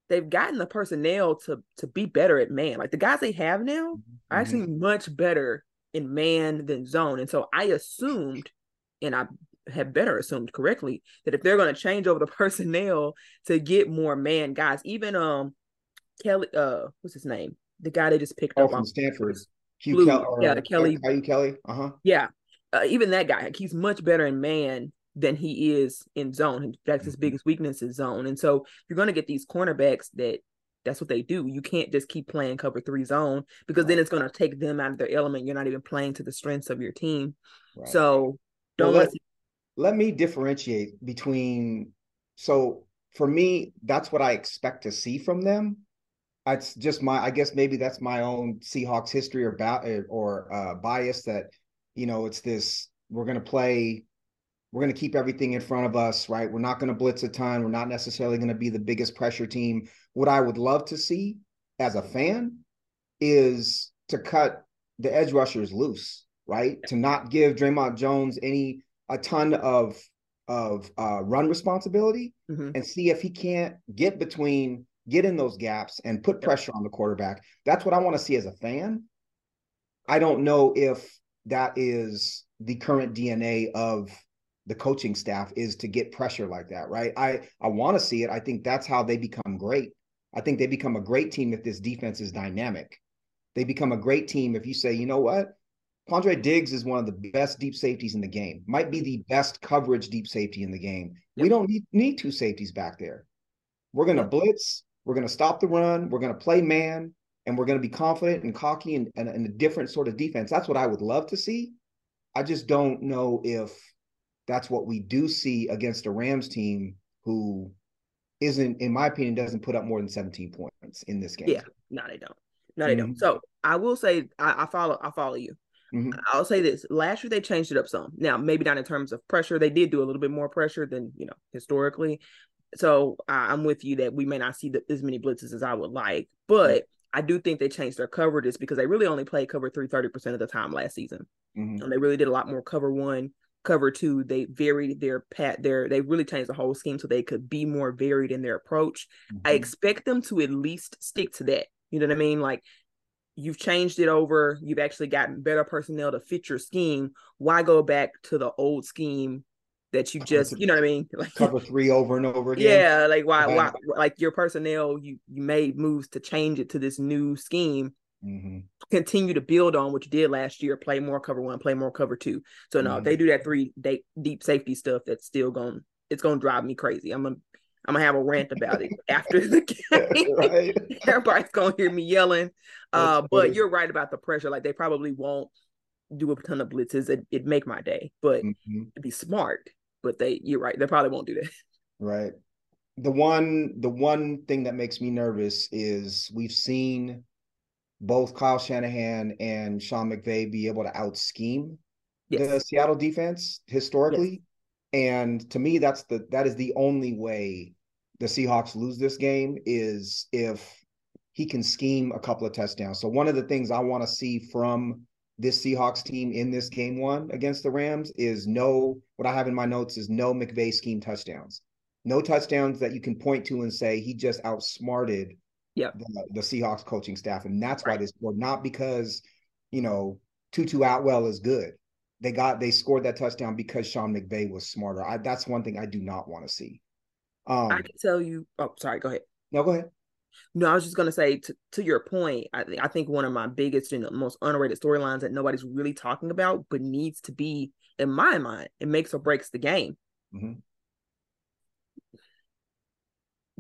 they've gotten the personnel to to be better at man. Like the guys they have now mm-hmm. are actually much better in man than zone. And so I assumed and I have better assumed correctly that if they're going to change over the personnel to get more man guys, even um Kelly, uh, what's his name? The guy they just picked oh, up from Stanford. Kyu Kelly, yeah, Kelly. Kyu Kelly. Uh huh. Yeah, uh, even that guy, he's much better in man than he is in zone. Fact, his mm-hmm. biggest weakness is zone. And so you're going to get these cornerbacks that that's what they do. You can't just keep playing cover three zone because right. then it's going to take them out of their element. You're not even playing to the strengths of your team. Right. So don't well, let, let me differentiate between so for me that's what i expect to see from them it's just my i guess maybe that's my own seahawks history or about or uh, bias that you know it's this we're going to play we're going to keep everything in front of us right? We're not going to blitz a ton. We're not necessarily going to be the biggest pressure team. What i would love to see as a fan is to cut the edge rushers loose right? To not give Dre'Mont Jones any a ton of of uh, run responsibility mm-hmm. and see if he can't get between, get in those gaps and put pressure on the quarterback. That's what I want to see as a fan. I don't know if that is the current DNA of the coaching staff is to get pressure like that, right? I I want to see it. I think that's how they become great. I think they become a great team if this defense is dynamic. They become a great team if you say, you know what, Quandre Diggs is one of the best deep safeties in the game. Might be the best coverage deep safety in the game. Yep. We don't need, need two safeties back there. We're going to blitz. We're going to stop the run. We're going to play man, and we're going to be confident and cocky and, and, and a different sort of defense. That's what I would love to see. I just don't know if that's what we do see against a Rams team who isn't, in my opinion, doesn't put up more than 17 points in this game. Yeah, no, they don't. No, they mm-hmm. don't. So I will say I, I follow I follow you. Mm-hmm. I'll say this: last year they changed it up some. Now, maybe not in terms of pressure. They did do a little bit more pressure than you know historically. So I'm with you that we may not see the, as many blitzes as I would like, but I do think they changed their coverages because they really only played cover three 30 percent of the time last season, mm-hmm. and they really did a lot more cover one, cover two. They varied their pat their they really changed the whole scheme so they could be more varied in their approach. Mm-hmm. I expect them to at least stick to that. You know what I mean? Like you've changed it over, you've actually gotten better personnel to fit your scheme. Why go back to the old scheme that you just, you know what I mean? Like cover three over and over again. Yeah, like why, why, like your personnel, you you made moves to change it to this new scheme. Mm-hmm. Continue to build on what you did last year. Play more cover one, play more cover two. So no, mm-hmm. if they do that three day, deep safety stuff, that's still going. It's going to drive me crazy. I'm gonna I'm gonna have a rant about it after the game. right. Everybody's gonna hear me yelling. Uh, but you're right about the pressure. Like they probably won't do a ton of blitzes. It would make my day, but mm-hmm. it'd be smart. But they, you're right. They probably won't do that. Right. The one, the one thing that makes me nervous is we've seen both Kyle Shanahan and Sean McVay be able to out scheme yes. the Seattle defense historically. Yes. And to me, that's the that is the only way the Seahawks lose this game is if he can scheme a couple of touchdowns. So one of the things I want to see from this Seahawks team in this game one against the Rams is no what I have in my notes is no McVay scheme touchdowns. No touchdowns that you can point to and say he just outsmarted yep. the, the Seahawks coaching staff. And that's right. why they scored, not because, you know, Tutu Atwell is good they got they scored that touchdown because Sean McVay was smarter. I, that's one thing I do not want to see. Um, I can tell you. Oh, sorry. Go ahead. No, go ahead. No, I was just gonna say to, to your point. I, I think one of my biggest and most underrated storylines that nobody's really talking about, but needs to be in my mind, it makes or breaks the game. Mm-hmm.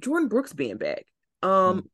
Jordyn Brooks being back. Um, mm-hmm.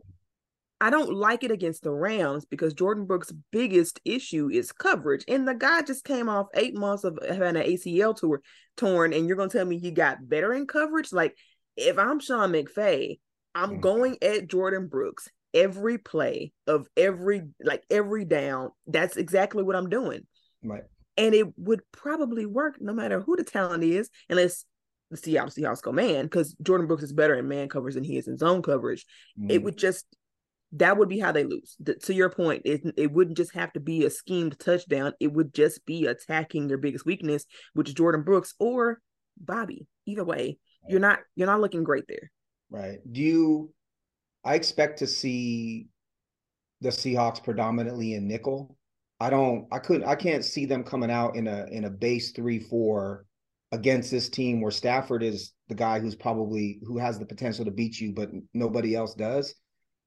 I don't like it against the Rams because Jordyn Brooks' biggest issue is coverage. And the guy just came off eight months of having an ACL tour torn, and you're gonna tell me he got better in coverage? Like, if I'm Sean McVay, I'm mm. going at Jordyn Brooks every play of every like every down. That's exactly what I'm doing. Right. And it would probably work no matter who the talent is, unless the Seattle Seahawks go man, because Jordyn Brooks is better in man coverage than he is in zone coverage. Mm. It would just that would be how they lose. The, to your point, it, it wouldn't just have to be a schemed touchdown. It would just be attacking their biggest weakness, which is Jordyn Brooks or Bobby. Either way, right. you're not you're not looking great there. Right. Do you I expect to see the Seahawks predominantly in nickel. I don't I couldn't I can't see them coming out in a in a base three four against this team where Stafford is the guy who's probably who has the potential to beat you, but nobody else does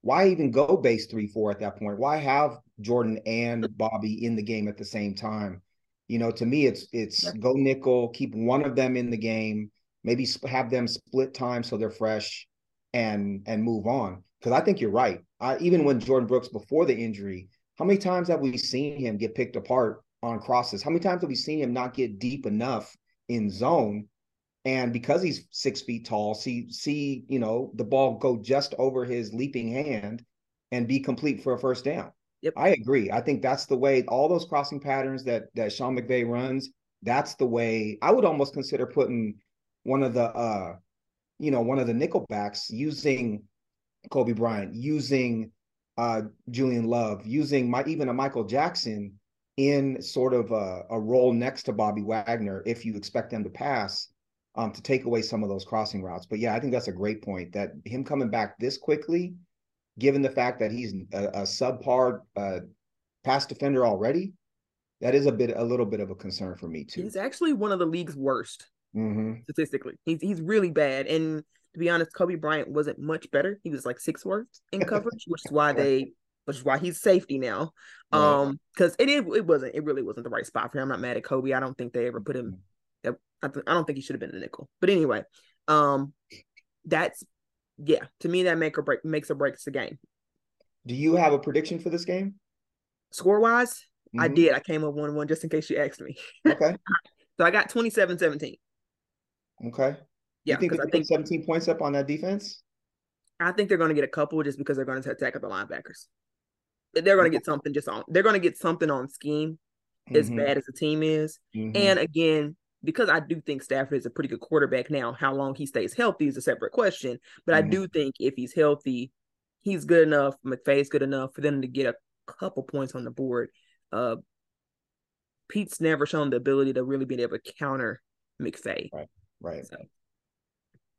why even go base three four at that point? Why have Jordyn and Bobby in the game at the same time? You know, to me, it's it's go nickel, keep one of them in the game, maybe have them split time so they're fresh, and and move on. Because I think you're right. I, even when Jordyn Brooks before the injury, how many times have we seen him get picked apart on crosses? How many times have we seen him not get deep enough in zone and because he's six feet tall, see see you know the ball go just over his leaping hand and be complete for a first down. Yep. I agree. I think that's the way all those crossing patterns that that Sean McVay runs. That's the way I would almost consider putting one of the uh you know one of the nickelbacks using Coby Bryant, using uh Julian Love, using my even a Michael Jackson in sort of a, a role next to Bobby Wagner if you expect them to pass um, to take away some of those crossing routes. But yeah, I think that's a great point that him coming back this quickly, given the fact that he's a, a subpar uh, pass defender already, that is a bit a little bit of a concern for me too. He's actually one of the league's worst mm-hmm. statistically. He's he's really bad. And to be honest, Coby Bryant wasn't much better. He was like six worst in coverage, which is why they which is why he's safety now. Right. Um, because it, it it wasn't it really wasn't the right spot for him. I'm not mad at Coby. I don't think they ever put him. I, th- I don't think he should have been a nickel. But anyway, um, that's yeah. To me, that make or break makes or breaks the game. Do you have a prediction for this game? Score wise, mm-hmm. I did. I came up one one just in case you asked me. Okay. so I got 27-17. Okay. Yeah, you think I think 17 points up on that defense? I think they're going to get a couple just because they're going to attack at the linebackers. They're going to get something just on. They're going to get something on scheme, mm-hmm. as bad as the team is. Mm-hmm. And again, because I do think Stafford is a pretty good quarterback now. How long he stays healthy is a separate question. But mm-hmm. I do think if he's healthy, he's good enough. McVay's good enough for them to get a couple points on the board. Uh, Pete's never shown the ability to really be able to counter McVay. Right. Right. So.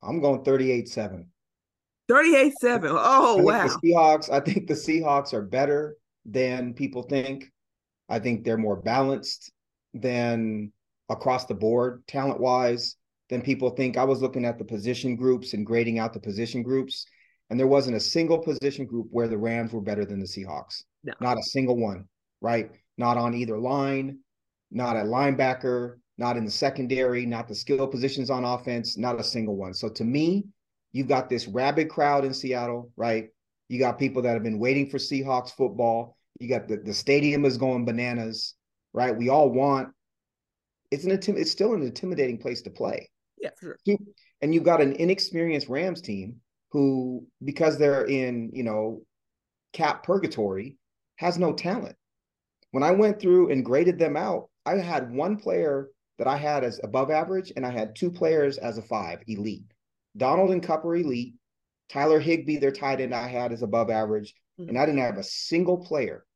I'm going 38 7. 38 7. Oh, wow. The Seahawks, I think the Seahawks are better than people think. I think they're more balanced than across the board, talent wise, than people think. I was looking at the position groups and grading out the position groups, and there wasn't a single position group where the Rams were better than the Seahawks. No. Not a single one, right? Not on either line, not a linebacker, not in the secondary, not the skill positions on offense, not a single one. So to me, you've got this rabid crowd in Seattle, right? You got people that have been waiting for Seahawks football. You got the, the stadium is going bananas, right? We all want it's an it's still an intimidating place to play. Yeah, sure. And you've got an inexperienced Rams team who, because they're in, you know, cap purgatory, has no talent. When I went through and graded them out, I had one player that I had as above average, and I had two players as a five, elite. Donald and are elite. Tyler Higbee, their tight end, I had as above average, mm-hmm. and I didn't have a single player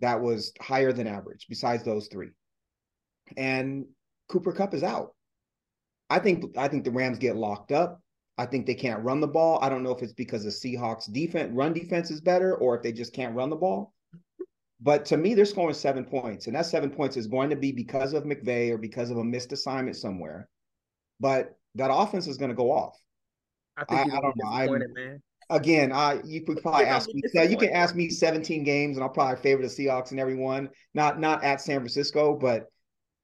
that was higher than average besides those three. And Cooper Kupp is out. I think I think the Rams get locked up. I think they can't run the ball. I don't know if it's because the Seahawks defense run defense is better or if they just can't run the ball. But to me, they're scoring seven points, and that seven points is going to be because of McVay or because of a missed assignment somewhere. But that offense is going to go off. I think I, I don't know. I man. Again, I you could probably ask me. You can ask me 17 games, and I'll probably favor the Seahawks and everyone. Not not at San Francisco, but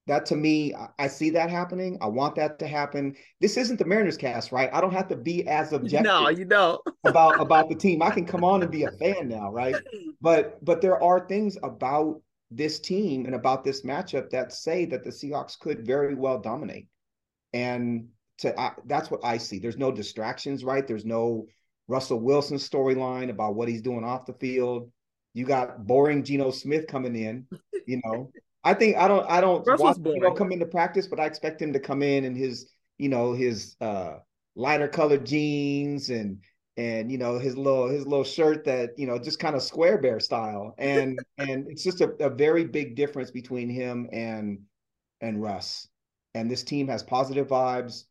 that to me, I see that happening. I want that to happen. This isn't the Mariners cast, right? I don't have to be as objective. No, you don't. about about the team. I can come on and be a fan now, right? But but there are things about this team and about this matchup that say that the Seahawks could very well dominate. And to I, that's what I see. There's no distractions, right? There's no Russell Wilson storyline about what he's doing off the field. You got boring Geno Smith coming in, you know. I think I don't I don't Russell's watch Geno come into practice, but I expect him to come in and his you know his uh lighter colored jeans and and you know his little his little shirt that you know just kind of square bear style and and it's just a, a very big difference between him and and Russ and this team has positive vibes.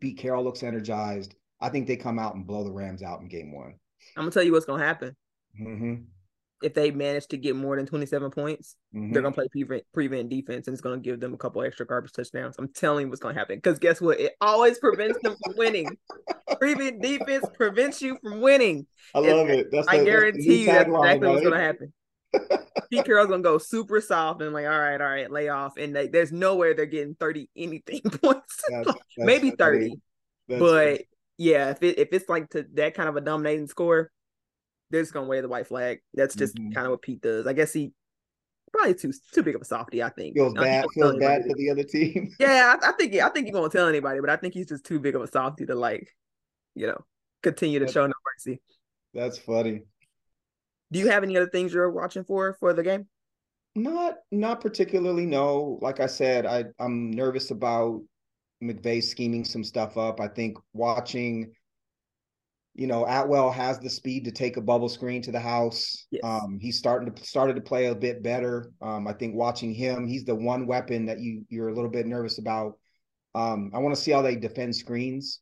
Pete Carroll looks energized. I think they come out and blow the Rams out in game one. I'm gonna tell you what's gonna happen. Mm-hmm if they manage to get more than 27 points, mm-hmm. they're gonna play prevent prevent defense and it's gonna give them a couple extra garbage touchdowns. I'm telling you what's gonna happen. Because guess what? It always prevents them from winning. prevent defense prevents you from winning. I love it. That's I the, guarantee that's you that's exactly what's gonna happen. Pete Carroll's gonna go super soft and like, all right, all right, lay off. And they, there's nowhere they're getting 30 anything points. That's, that's, Maybe 30. but funny. yeah, if it if it's like to that kind of a dominating score, they're just gonna wave the white flag. That's just mm-hmm. kind of what Pete does. I guess he probably too too big of a softy. I think feels bad. Feels bad for the other team. yeah, I, I, think yeah, I think he's gonna tell anybody, but I think he's just too big of a softy to like, you know, continue to that's, show no mercy. That's funny. Do you have any other things you're watching for for the game? Not not particularly. No, like I said, I I'm nervous about McVay scheming some stuff up. I think watching you know, Atwell has the speed to take a bubble screen to the house. Yes. Um, he's starting to started to play a bit better. Um, I think watching him, he's the one weapon that you you're a little bit nervous about. Um, I want to see how they defend screens.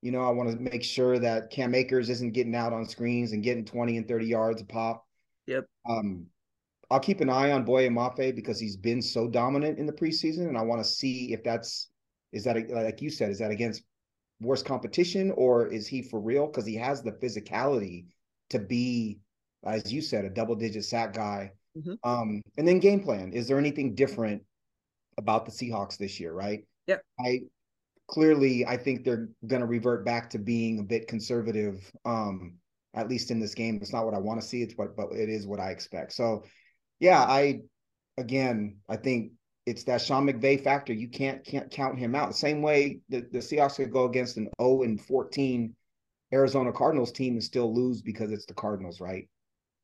You know, I want to make sure that Cam Akers isn't getting out on screens and getting 20 and 30 yards a pop. Yep. Um, I'll keep an eye on Boye Mafe because he's been so dominant in the preseason, and I want to see if that's is that like you said, is that against worse competition or is he for real? Because he has the physicality to be, as you said, a double digit sack guy. Mm-hmm. Um, and then game plan. Is there anything different about the Seahawks this year? Right. Yep. I clearly I think they're going to revert back to being a bit conservative. Um, at least in this game, it's not what I want to see. It's what, but it is what I expect. So, yeah, I again, I think it's that Sean McVay factor. You can't can't count him out. The same way the, the Seahawks could go against an 0 and 14 Arizona Cardinals team and still lose because it's the Cardinals, right?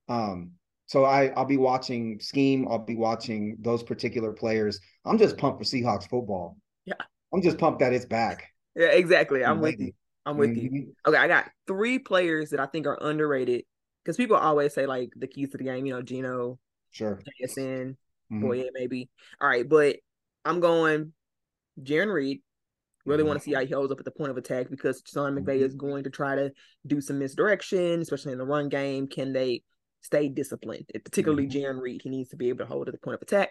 Um, so I, I'll be watching scheme. I'll be watching those particular players. I'm just pumped for Seahawks football. Yeah. I'm just pumped that it's back. Yeah, exactly. I'm with you. I'm with mm-hmm. you. Okay, I got three players that I think are underrated because people always say like the keys to the game. You know, Geno, sure, JSN, mm-hmm. Boye, maybe. All right, but I'm going Jarran Reed. Really mm-hmm. want to see how he holds up at the point of attack because Sean McVay mm-hmm. is going to try to do some misdirection, especially in the run game. Can they stay disciplined? Particularly mm-hmm. Jarran Reed, he needs to be able to hold at the point of attack.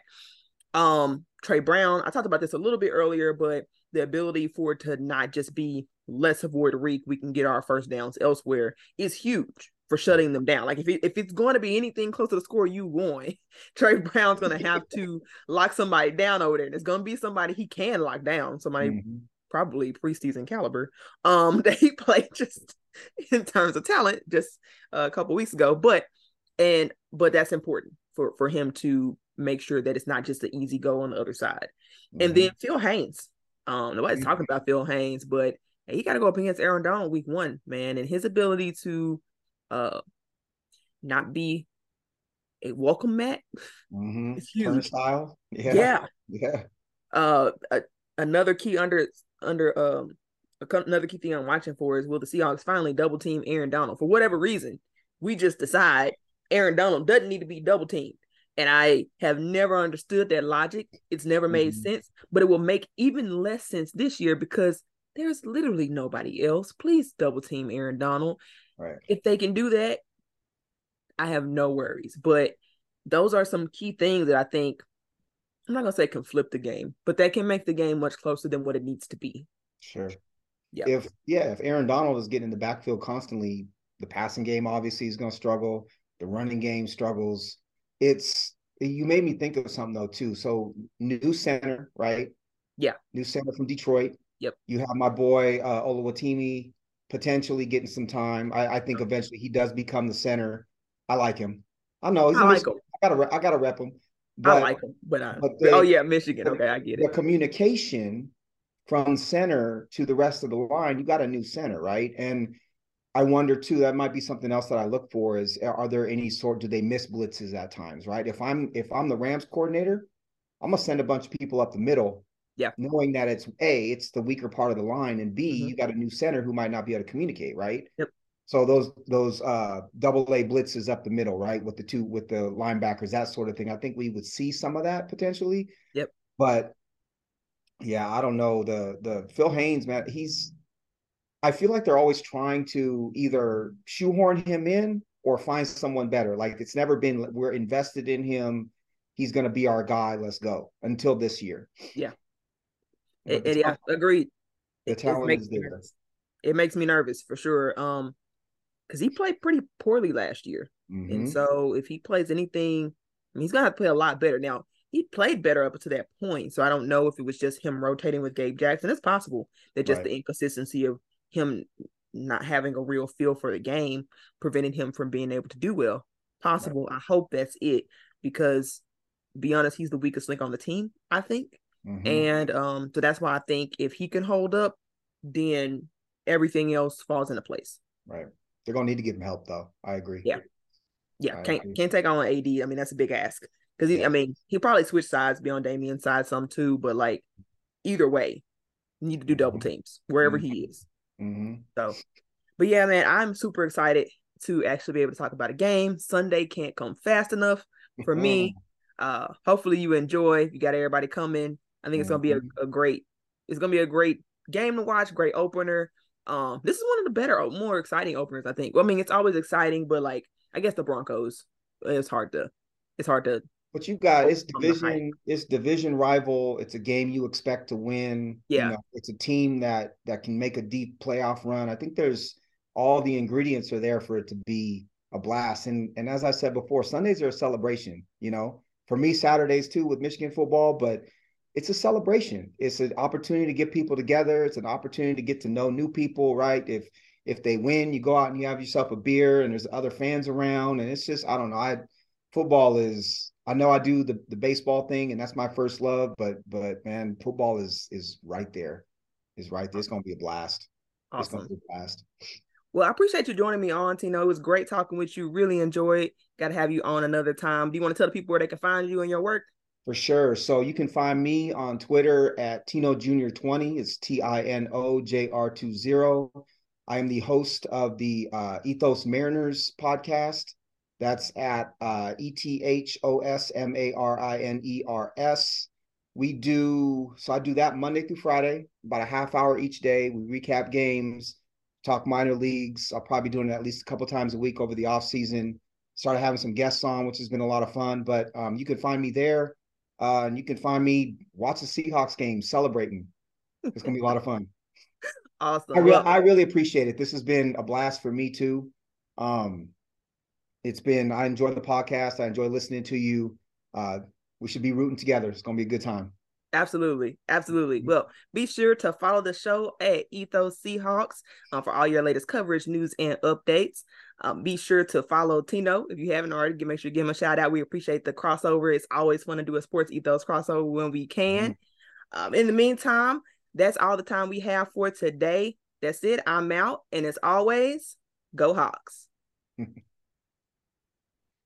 Um, Tre Brown, I talked about this a little bit earlier, but the ability for it to not just be let's avoid Riq, we can get our first downs elsewhere is huge for shutting them down. Like if it, if it's going to be anything close to the score you want, Tre Brown's going to have to lock somebody down over there, and it's going to be somebody he can lock down, somebody mm-hmm. probably preseason caliber. Um, that he played just in terms of talent just a couple weeks ago, but and but that's important for for him to make sure that it's not just an easy go on the other side. Mm-hmm. And then Phil Haynes. Um, nobody's mm-hmm. talking about Phil Haynes, but he got to go up against Aaron Donald week one, man, and his ability to uh not be a welcome mat mm-hmm. huge. Turnstile. Yeah. Yeah. Yeah. Uh, a, another key under under um another key thing I'm watching for is will the Seahawks finally double team Aaron Donald for whatever reason? We just decide Aaron Donald doesn't need to be double teamed. And I have never understood that logic. It's never made mm-hmm. sense, but it will make even less sense this year because there's literally nobody else. Please double team Aaron Donald. Right. If they can do that, I have no worries. But those are some key things that I think I'm not gonna say can flip the game, but that can make the game much closer than what it needs to be. Sure. Yeah. If yeah, if Aaron Donald is getting in the backfield constantly, the passing game obviously is gonna struggle. The running game struggles it's you made me think of something though too. So new center, right? Yeah. New center from Detroit. Yep. You have my boy uh Oluwatimi potentially getting some time. I, I think eventually he does become the center. I like him. I know he's I, like him. I gotta I gotta rep him. But, I like him, but, uh, but they, oh yeah, Michigan. Okay, I get it. The communication from center to the rest of the line, you got a new center, right? And I wonder too. That might be something else that I look for. Is are there any sort? Do they miss blitzes at times? Right. If I'm if I'm the Rams coordinator, I'm gonna send a bunch of people up the middle. Yeah. Knowing that it's a it's the weaker part of the line, and b mm-hmm. you got a new center who might not be able to communicate. Right. Yep. So those those uh double A blitzes up the middle, right, with the two with the linebackers, that sort of thing. I think we would see some of that potentially. Yep. But yeah, I don't know. The the Phil Haynes, man, he's I feel like they're always trying to either shoehorn him in or find someone better. Like it's never been we're invested in him. He's going to be our guy. Let's go until this year. Yeah. It, it, yeah, agreed. The talent is there. It makes me nervous for sure. Um, because he played pretty poorly last year, mm-hmm. and so if he plays anything, I mean, he's gonna have to play a lot better. Now he played better up to that point, so I don't know if it was just him rotating with Gabe Jackson. It's possible that just right. the inconsistency of him not having a real feel for the game preventing him from being able to do well. Possible. Right. I hope that's it because be honest, he's the weakest link on the team, I think. Mm-hmm. And um, so that's why I think if he can hold up, then everything else falls into place. Right. They're gonna need to give him help though. I agree. Yeah. Yeah. I can't agree. can't take on AD. I mean, that's a big ask. Because yeah. I mean, he'll probably switch sides, be on Damien's side some too, but like either way, need to do double mm-hmm. teams wherever mm-hmm. he is. Mm-hmm. So, but yeah, man, I'm super excited to actually be able to talk about a game. Sunday can't come fast enough for me. Uh, hopefully you enjoy. You got everybody coming. I think it's gonna be a, mm-hmm. a great it's gonna be a great game to watch, great opener. Um, this is one of the better, more exciting openers, I think. Well, I mean, it's always exciting, but like I guess the Broncos, it's hard to, it's hard to. But you got it's division, it's division rival. It's a game you expect to win. Yeah, you know, it's a team that that can make a deep playoff run. I think there's all the ingredients are there for it to be a blast. And and as I said before, Sundays are a celebration. You know, for me, Saturdays too with Michigan football, but it's a celebration. It's an opportunity to get people together. It's an opportunity to get to know new people, right? If if they win, you go out and you have yourself a beer and there's other fans around. And it's just, I don't know. I football is I know I do the, the baseball thing and that's my first love, but but man, football is is right there. Is right there. It's gonna be a blast. Awesome. It's gonna be a blast. Well, I appreciate you joining me on, Tino. It was great talking with you. Really enjoyed. Got to have you on another time. Do you want to tell the people where they can find you and your work? For sure. So you can find me on Twitter at Tino Junior 20. It's T I N O J R 20. I am the host of the uh, Ethos Mariners podcast. That's at uh, E T H O S M A R I N E R S. We do, so I do that Monday through Friday, about a half hour each day. We recap games, talk minor leagues. I'll probably be doing it at least a couple times a week over the off season. Started having some guests on, which has been a lot of fun. But um, you can find me there. Uh, and you can find me watch the Seahawks game, celebrating. It's gonna be a lot of fun. Awesome. I, re- I really appreciate it. This has been a blast for me too. Um, it's been I enjoy the podcast. I enjoy listening to you. Uh, we should be rooting together. It's gonna be a good time. Absolutely. Absolutely. Well, be sure to follow the show at Ethos Seahawks uh, for all your latest coverage, news, and updates. Um, be sure to follow Tino if you haven't already. Make sure you give him a shout out. We appreciate the crossover. It's always fun to do a sports ethos crossover when we can. Mm-hmm. Um, in the meantime, that's all the time we have for today. That's it. I'm out. And as always, go Hawks.